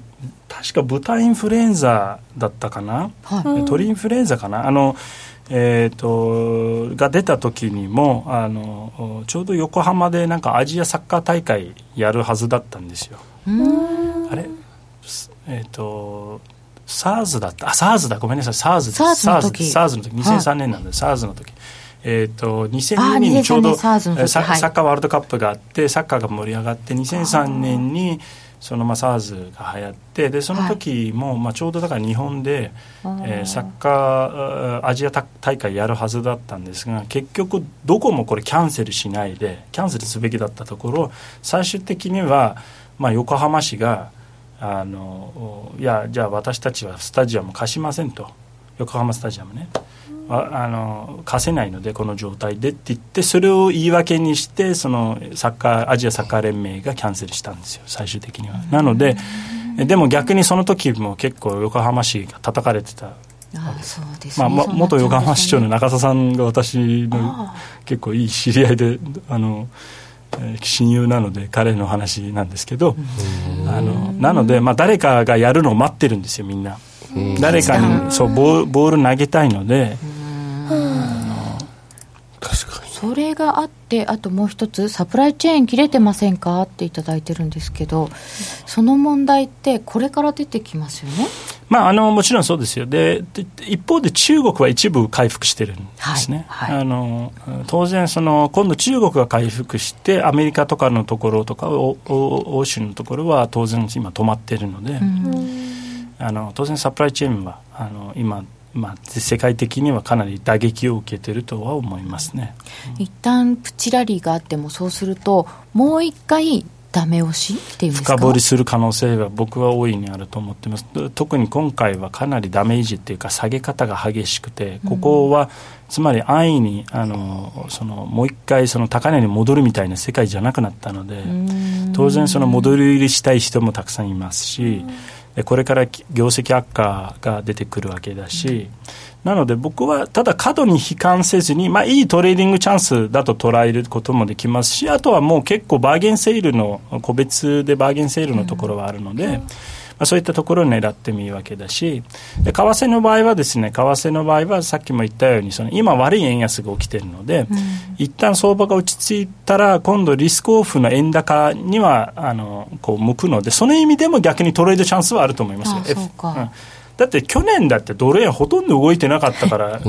Speaker 4: 確か豚インフルエンザだったかな、
Speaker 1: はい。
Speaker 4: 鳥インフルエンザかな？あの、えー、とが出た時にもあのちょうど横浜でなんかアジアサッカー大会やるはずだったんですよ。あれ？すえっ、と SARS だった？あ SARS だ。ごめんなさい。SARS です。
Speaker 1: SARS の時。
Speaker 4: SARS の時。2003年なんで、SARS の時えー、と2002年にちょうど
Speaker 1: 2003年 SARS の時
Speaker 4: えーサッカーワールドカップがあってサッカーが盛り上がって2003年にそのまあ SARS が流行ってでその時も、まあ、ちょうどだから日本で、えーサッカーアジア大会やるはずだったんですが結局どこもこれキャンセルしないでキャンセルすべきだったところ最終的には、まあ、横浜市があのいやじゃあ私たちはスタジアム貸しませんと。横浜スタジアムねああの貸せないのでこの状態でって言ってそれを言い訳にしてそのサッカーアジアサッカー連盟がキャンセルしたんですよ最終的には。なのでえでも逆にその時も結構横浜市が叩かれてた。
Speaker 1: ああそうです
Speaker 4: まあ、元横浜市長の中田さんが私の結構いい知り合いであの、えー親友なので彼の話なんですけどあのなので、まあ、誰かがやるのを待ってるんですよみんな。誰かにそうボール投げたいので
Speaker 2: 確かに。
Speaker 1: それがあってあともう一つサプライチェーン切れてませんか？っていただいてるんですけどその問題ってこれから出てきますよね？
Speaker 4: まあ、あのもちろんそうですよ。でで一方で中国は一部回復してるんですね、
Speaker 1: はいはい。
Speaker 4: あの当然その、今度中国が回復して、アメリカとかのところとか、欧州のところは当然今、止まってるので、あの当然、サプライチェーンはあの今、まあ、世界的にはかなり打撃を受けてるとは思いますね。
Speaker 1: 一旦プチラリーがあってもそうするともう一回ダメ押しっていうんですか？
Speaker 4: 深掘りする可能性は僕は大いにあると思ってます。特に今回はかなりダメージっていうか下げ方が激しくてここは、つまり安易にあのそのもう一回その高値に戻るみたいな世界じゃなくなったので当然その戻り売りしたい人もたくさんいますしでこれから業績悪化が出てくるわけだし、なので僕はただ過度に悲観せずに、まあ、いいトレーディングチャンスだと捉えることもできますしあとはもう結構バーゲンセールの個別でバーゲンセールのところはあるので、まあ、そういったところを狙ってもいいわけだしで為替の場合はですね為替の場合はさっきも言ったようにその今悪い円安が起きているので、一旦相場が落ち着いたら今度リスクオフの円高にはあのこう向くのでその意味でも逆にトレードチャンスはあると思いますよ。
Speaker 1: あそうか。
Speaker 4: F んだって去年だってドル円ほとんど動いてなかったから、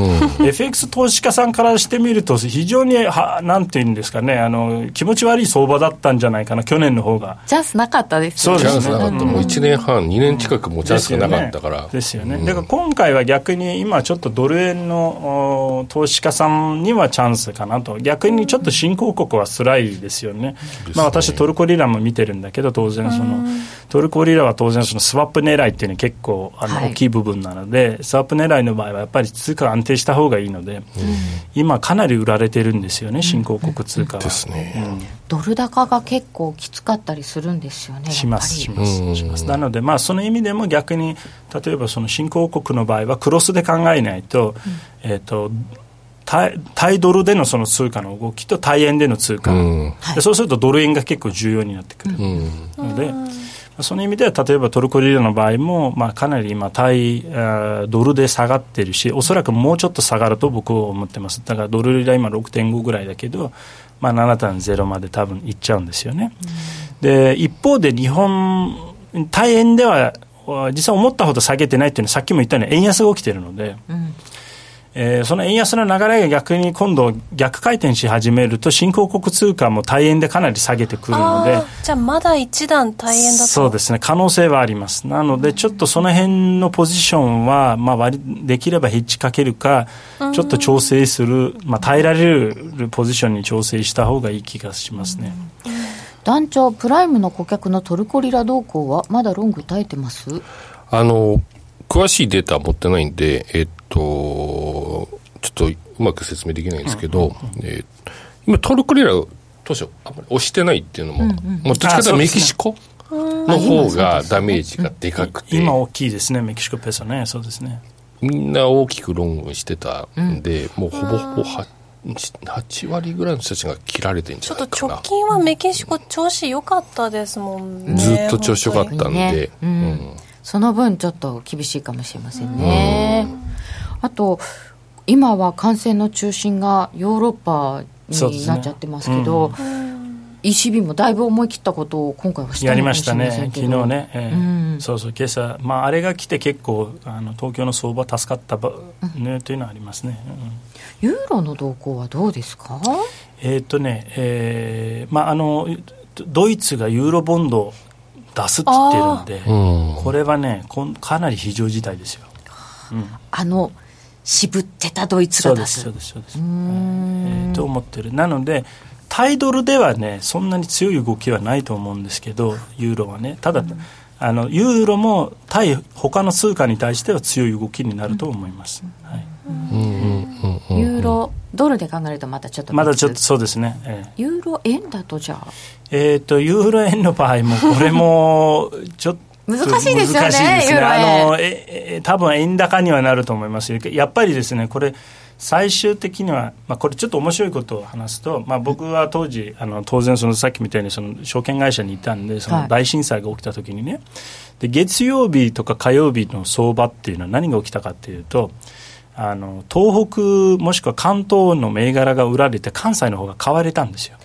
Speaker 4: FX 投資家さんからしてみると非常にはなんていうんですかねあの気持ち悪い相場だったんじゃないかな去年の方が。
Speaker 1: チャンスなかったです
Speaker 2: チ
Speaker 4: そうです
Speaker 2: ャンスなかった。もう1年半、2年近くもうチャンスがなかったから。
Speaker 4: ですよね。ですよねだから今回は逆に今ちょっとドル円のお投資家さんにはチャンスかなと。逆にちょっと新興国は辛いですよね。まあ私トルコリラも見てるんだけど当然そのトルコリラは当然そのスワップ狙いっていうのは結構あの
Speaker 1: はい
Speaker 4: 大きい部分なので、スワップ狙いの場合はやっぱり通貨が安定した方がいいので、今かなり売られてるんですよね新興国通貨は。
Speaker 2: ですね。
Speaker 4: うん。
Speaker 1: ドル高が結構きつかったりするんですよね
Speaker 4: しますしますします。なので、まあ、その意味でも逆に例えばその新興国の場合はクロスで考えないと,、えー、と対対ドルでのその通貨の動きと対円での通貨、
Speaker 2: うん。
Speaker 4: でそうするとドル円が結構重要になってくる。
Speaker 2: うん。
Speaker 4: ので、その意味では例えばトルコリラの場合も、まあ、かなり今対ドルで下がってるしおそらくもうちょっと下がると僕は思ってます。だからドルリラ今6.5ぐらいだけど、まあ、7.0まで多分いっちゃうんですよね、で一方で日本対円ではわ実は思ったほど下げてないっていうのはさっきも言ったように円安が起きてるので、えーその円安の流れが逆に今度逆回転し始めると新興国通貨も対円でかなり下げてくるので
Speaker 3: じゃあまだ一段大変だと。
Speaker 4: そうですね可能性はあります。なのでちょっとその辺のポジションは、まあ、割りできればヘッジかけるかちょっと調整する、まあ、耐えられるポジションに調整した方がいい気がしますね、
Speaker 1: 団長プライムの顧客のトルコリラ動向はまだロング耐えてます？
Speaker 2: あの、詳しいデータは持ってないんで、えっと、ちょっとうまく説明できないんですけど、えー今、トルコリラ、当初、あんまり押してないっていうのも、まあ、どっちかというとメキシコの方がダメージがでかくて、
Speaker 4: 今大きいですねメキシコペソね。そうですね。
Speaker 2: みんな大きくロングしてたんで、もうほぼほぼは8割ぐらいの人たちが切られてんじ
Speaker 3: ちょっと
Speaker 2: ゃないかな。
Speaker 3: 直。近はメキシコ調子良かったですもんね。
Speaker 2: ずっと調子良かったん
Speaker 1: 本当にね。
Speaker 2: で、
Speaker 1: うん。
Speaker 2: うん
Speaker 1: その分ちょっと厳しいかもしれませんね。あと今は感染の中心がヨーロッパになっちゃってますけど ECB もだいぶ思い切ったことを今回はした
Speaker 4: やりましたね。昨日ね、えー
Speaker 1: うん。
Speaker 4: そうそう今朝、まあ、あれが来て結構あの東京の相場助かったば、ねというのはありますね、うん。
Speaker 1: ユーロの動向はどうですか？
Speaker 4: えーっとね、えーまあ、あのドイツがユーロボンドを出すって言ってるんで、
Speaker 2: うん。
Speaker 4: これはねこんかなり非常事態ですよ、うん、
Speaker 1: あの渋ってたドイツ
Speaker 4: そうで
Speaker 1: が出す
Speaker 4: すそうですそうです、
Speaker 1: うーん。
Speaker 4: えーと思ってる。なのでタイドルではねそんなに強い動きはないと思うんですけどユーロはね。ただ、あのユーロも対他の通貨に対しては強い動きになると思います、はい、
Speaker 2: うん。うんうんうん
Speaker 1: ユーロドルで考えるとまたちょっと
Speaker 4: まだちょっと
Speaker 1: 別
Speaker 4: そうですね、えー
Speaker 1: ユーロ円だとじゃあ
Speaker 4: えー、とユーロ円の場合も、これも ちょっと
Speaker 1: 難しいですよね
Speaker 4: ね。あのええ多分円高にはなると思いますよ。やっぱりですね、これ、最終的には、まあ、これちょっと面白いことを話すと、まあ、僕は当時、あの当然そのさっきみたいにその証券会社にいたんで、そ
Speaker 1: はい。
Speaker 4: の大震災が起きた時にね、で月曜日とか火曜日の相場っていうのは何が起きたかっていうと、あの東北もしくは関東の銘柄が売られて関西の方が買われたんですよ。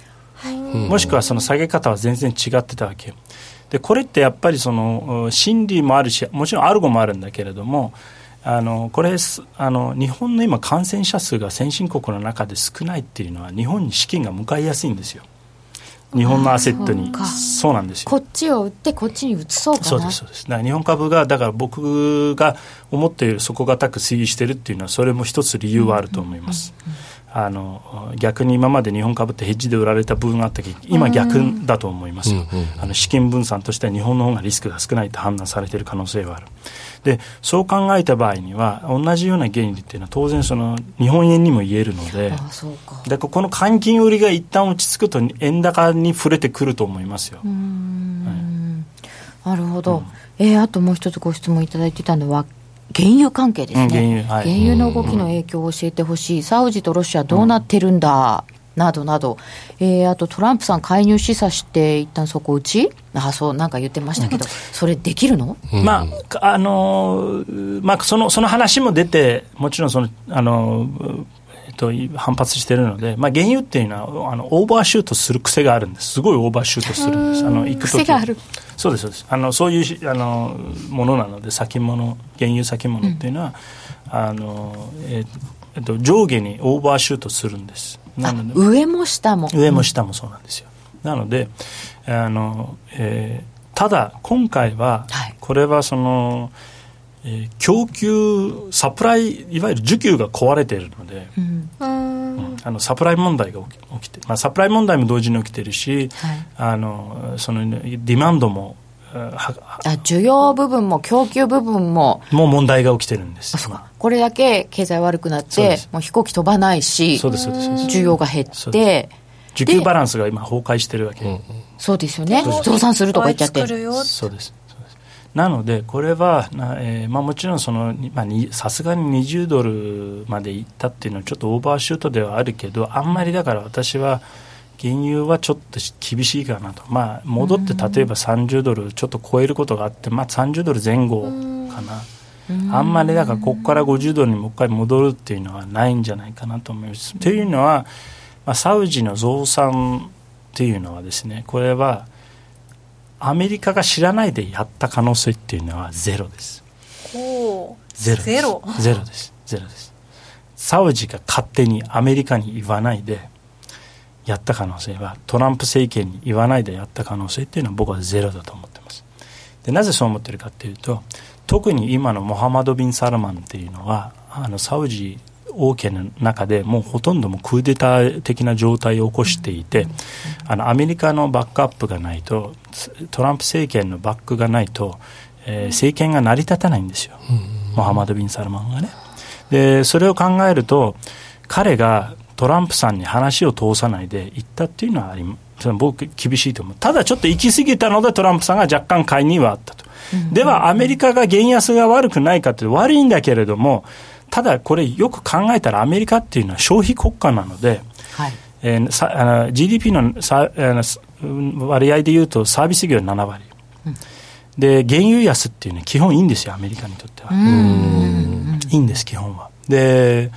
Speaker 4: もしくはその下げ方は全然違ってたわけ。よ。でこれってやっぱりその心理もあるしもちろんアルゴもあるんだけれどもあのこれあの日本の今感染者数が先進国の中で少ないっていうのは日本に資金が向かいやすいんですよ。日本のアセットに。そうなんですよ。
Speaker 1: こっちを売ってこっちに移そうかな。
Speaker 4: そうですそうです。だから日本株がだから僕が思っている底堅く推移してるっていうのはそれも一つ理由はあると思います、あの逆に今まで日本株ってヘッジで売られた部分があったけど今逆だと思いますよ、あの資金分散としては日本の方がリスクが少ないと判断されている可能性はある。でそう考えた場合には同じような原理っていうのは当然その日本円にも言えるのででこの換金売りが一旦落ち着くと円高に触れてくると思いますよ。はい、
Speaker 1: なるほど、うん、えー、あともう一つご質問いただいてたのは原油関係ですね、うん、原油はい、原油の動きの影響を教えてほしい、サウジとロシアどうなってるんだ、などなど、えー、あとトランプさん、介入示唆して一旦底打ち？あそうなんか言ってましたけど、それできるの、
Speaker 4: まああのまあ、そのその話も出て、もちろんその、あのと、反発しているので、まあ、原油っていうのはあのオーバーシュートする癖があるんです、すごいオーバーシュートするんです、あの
Speaker 1: 行く癖がある。
Speaker 4: そうですそうです。あの、そういうあのものなので、先物、原油先物っていうのは、うん、あのええっと、上下にオーバーシュートするんです。
Speaker 1: なので上も下も。
Speaker 4: 上も下もそうなんですよ、うん、なのであの、えー、ただ今回は、これはその、えー、供給サプライいわゆる需給が壊れているので、うん。うん、あのサプライ問題が起きて、まあ、サプライ問題も同時に起きてるし、はい、あのそのディマンドも
Speaker 1: あ需要部分も供給部分も
Speaker 4: もう問題が起きてるんです。
Speaker 1: これだけ経済悪くなってもう飛行機飛ばないしそうです需要が減って
Speaker 4: 需給バランスが今崩壊してるわけ、うん、
Speaker 1: そうですよね。増産するとか言っちゃって。
Speaker 4: そうですなので、これは、えーまあ、もちろんさすがに20ドルまでいったっていうのはちょっとオーバーシュートではあるけどあんまりだから私は原油はちょっと厳しいかなと、まあ、戻って例えば30ドルちょっと超えることがあって、まあ、30ドル前後かな。あんまりだからここから50ドルにもう一回戻るっていうのはないんじゃないかなと思います。というのは、まあ、サウジの増産っていうのはですねこれはアメリカが知らないでやった可能性っていうのはゼロです。ゼロゼロ。ゼロです。ゼロです。サウジが勝手にアメリカに言わないでやった可能性はトランプ政権に言わないでやった可能性っていうのは僕はゼロだと思ってます。でなぜそう思ってるかっていうと特に今のモハマド・ビン・サルマンっていうのはあのサウジ王家の中でもうほとんどもクーデター的な状態を起こしていて、あのアメリカのバックアップがないとトランプ政権のバックがないと、えー、政権が成り立たないんですよ、モハマド・ビン・サルマンがね。でそれを考えると彼がトランプさんに話を通さないで行ったっていうのはあり僕、厳しいと思う、ただちょっと行き過ぎたので、トランプさんが若干介入はあったと、ではアメリカが原安が悪くないかって悪いんだけれども、ただこれ、よく考えたら、アメリカっていうのは消費国家なので、はい。えー、さあの GDP のさあの割合でいうと、サービス業7割、うん、で原油安っていうのは基本いいんですよ、アメリカにとっては。いいんです、基本は。で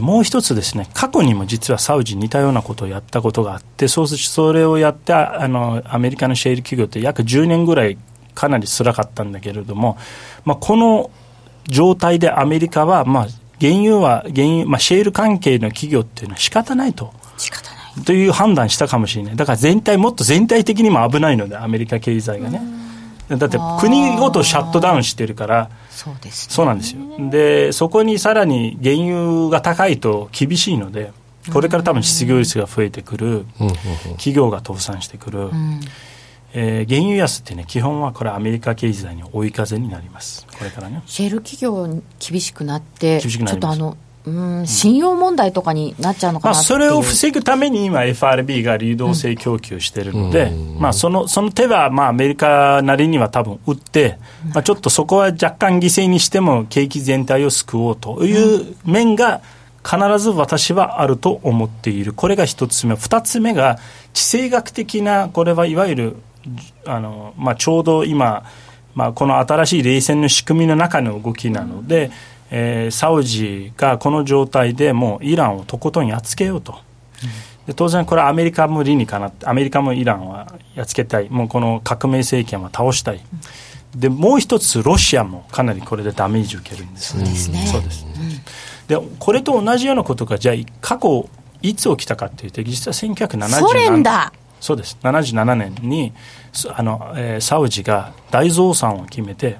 Speaker 4: もう一つですね、過去にも実はサウジ似たようなことをやったことがあって、そうそれをやってあの、アメリカのシェール企業って約10年ぐらいかなり辛かったんだけれども、まあ、この状態でアメリカは、まあ、原油は原油、まあ、シェール関係の企業っていうのは仕方ないと。
Speaker 1: 仕方ない。
Speaker 4: という判断したかもしれない。だから全体、もっと全体的にも危ないので、アメリカ経済がね。だって国ごとシャットダウンしてるから、
Speaker 1: そうです、
Speaker 4: ね、そうなんですよ。で、そこにさらに原油が高いと厳しいので、これから多分失業率が増えてくる、企業が倒産してくる、えー、原油安ってね、基本はこれ、アメリカ経済に追い風になります、これからね。
Speaker 1: シェール企業厳しくなって、ちょっとあのうん信用問題とかになっちゃうのかな、まあ、
Speaker 4: それを防ぐために今 FRB が流動性供給してるので、うん、まあ、そのその手はまあアメリカなりには多分打って、まあ、ちょっとそこは若干犠牲にしても景気全体を救おうという面が必ず私はあると思っている。これが一つ目。二つ目が地政学的なこれはいわゆるあの、まあ、ちょうど今、まあ、この新しい冷戦の仕組みの中の動きなので、うんえー、サウジがこの状態でもうイランをとことんやっつけようと。で当然これはアメリカも理にかなってアメリカもイランはやっつけたい。もうこの革命政権は倒したい、でもう一つロシアもかなりこれでダメージ受けるんです。
Speaker 1: そうですね。
Speaker 4: そうです、でこれと同じようなことがじゃあ過去いつ起きたかっていうと実は1977
Speaker 1: ソ連だ
Speaker 4: そうです。77年にそあの、えーサウジが大増産を決めて、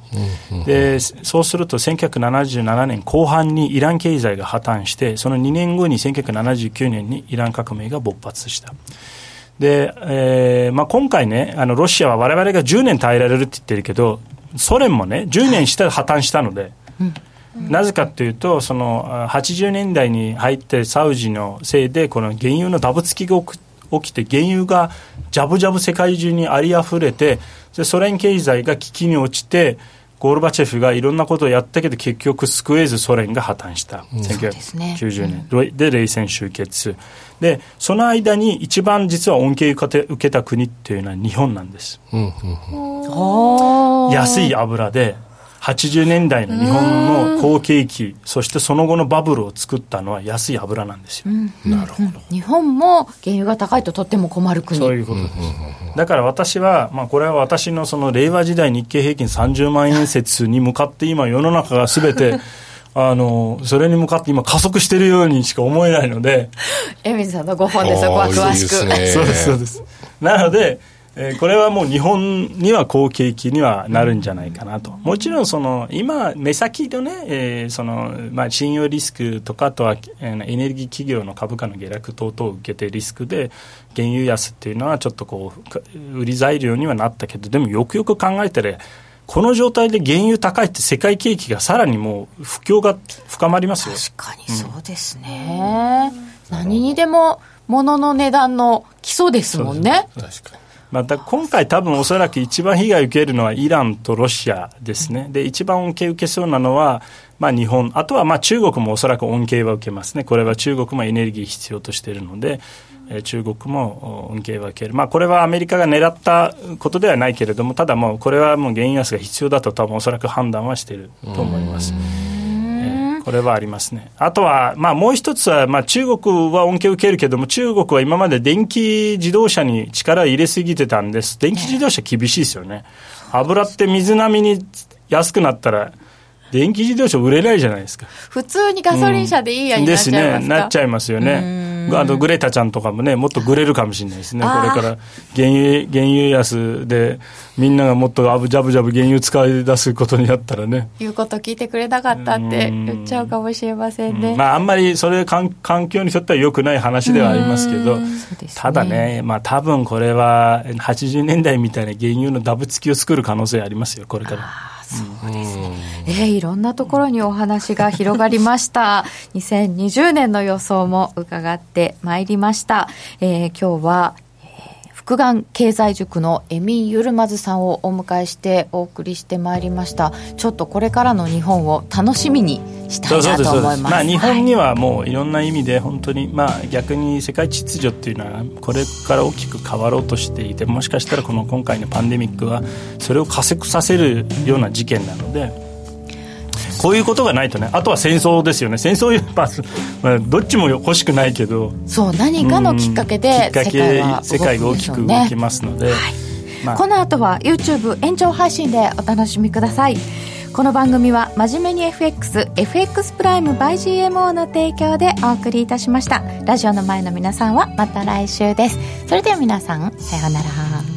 Speaker 4: でそうすると1977年後半にイラン経済が破綻してその2年後に1979年にイラン革命が勃発した。で、えーまあ、今回ね、あのロシアは我々が10年耐えられるって言ってるけど、ソ連もね、10年して破綻したので、なぜかというと、そのあ80年代に入ってサウジのせいで、この原油のダブつきが起き起きて、原油がジャブジャブ世界中にありあふれて、でソ連経済が危機に落ちて、ゴルバチェフがいろんなことをやったけど、結局救えずソ連が破綻した。
Speaker 1: ですね
Speaker 4: 1990年。で、冷戦終結。で、その間に一番実は恩恵を受けて受けた国っていうのは日本なんです。
Speaker 2: うんうんうん
Speaker 4: 安い油で80年代の日本の好景気そしてその後のバブルを作ったのは安い油なんですよ、
Speaker 2: なるほど。
Speaker 1: 日本も原油が高いととっても困る国。
Speaker 4: そういうことです、だから私は、まあ、これは私のその令和時代日経平均30万円説に向かって今世の中が全て あのそれに向かって今加速しているようにしか思えないので。
Speaker 1: 江水さんのご本でそこは詳しく。
Speaker 2: いいですね。
Speaker 4: そうですそうです。なので、えーこれはもう日本には好景気にはなるんじゃないかなと。もちろんその今目先のね、えーそのまあ信用リスクとかあとは、えーエネルギー企業の株価の下落等々を受けてリスクで原油安っていうのはちょっとこうか売り材料にはなったけどでもよくよく考えたらこの状態で原油高いって世界景気がさらにもう不況が深まりますよ。
Speaker 1: 確かにそうですね、何にでも物の値段の基礎ですもんね
Speaker 2: 確かに。
Speaker 4: また今回多分おそらく一番被害を受けるのはイランとロシアですね。で、一番恩恵を受けそうなのは、まあ日本、あとはまあ中国もおそらく恩恵は受けますね。これは中国もエネルギー必要としているので、中国も恩恵は受ける。まあこれはアメリカが狙ったことではないけれども、ただもうこれはもう原油安が必要だと多分おそらく判断はしていると思います。えーこれはありますね。あとは、まあ、もう一つは、まあ、中国は恩恵を受けるけども、中国は今まで電気自動車に力を入れすぎてたんです。電気自動車厳しいですよね。油って水並みに安くなったら、電気自動車売れないじゃないですか。
Speaker 1: 普通にガソリン車でいいやになっ
Speaker 4: です
Speaker 1: ちゃいます
Speaker 4: ね。
Speaker 1: か、
Speaker 4: なっちゃいますよね。あと、グレタちゃんとかもね、もっとグレるかもしれないですね。これから、原油、原油安で、みんながもっとあぶジャブジャブ原油使い出すことになったらね。
Speaker 1: 言うこと聞いてくれなかったって言っちゃうかもしれませんね、
Speaker 4: まあ、あんまりそれ環環境にとっては良くない話ではありますけど
Speaker 1: ね。
Speaker 4: ただね、まあ多分これは80年代みたいな原油のダブつきを作る可能性ありますよ、これから。
Speaker 1: えーいろんなところにお話が広がりました。2020年の予想も伺ってまいりました、えー今日は、えー福眼経済塾のエミン・ユルマズさんをお迎えしてお送りしてまいりましたちょっとこれからの日本を楽しみにしたいなと思います
Speaker 4: まあ、日本にはもういろんな意味で本当に、まあ、逆に世界秩序っていうのはこれから大きく変わろうとしていてもしかしたらこの今回のパンデミックはそれを加速させるような事件なので。こういうことがないとね、あとは戦争ですよね、戦争やっぱ、まあ、どっちも欲しくないけど、
Speaker 1: そう何かのきっかけで世界
Speaker 4: が大きく動きますので、まあ。
Speaker 1: この後は YouTube 延長配信でお楽しみください。この番組は真面目に FXFX プライム by GMO の提供でお送りいたしました。ラジオの前の皆さんはまた来週です。それでは皆さんさようなら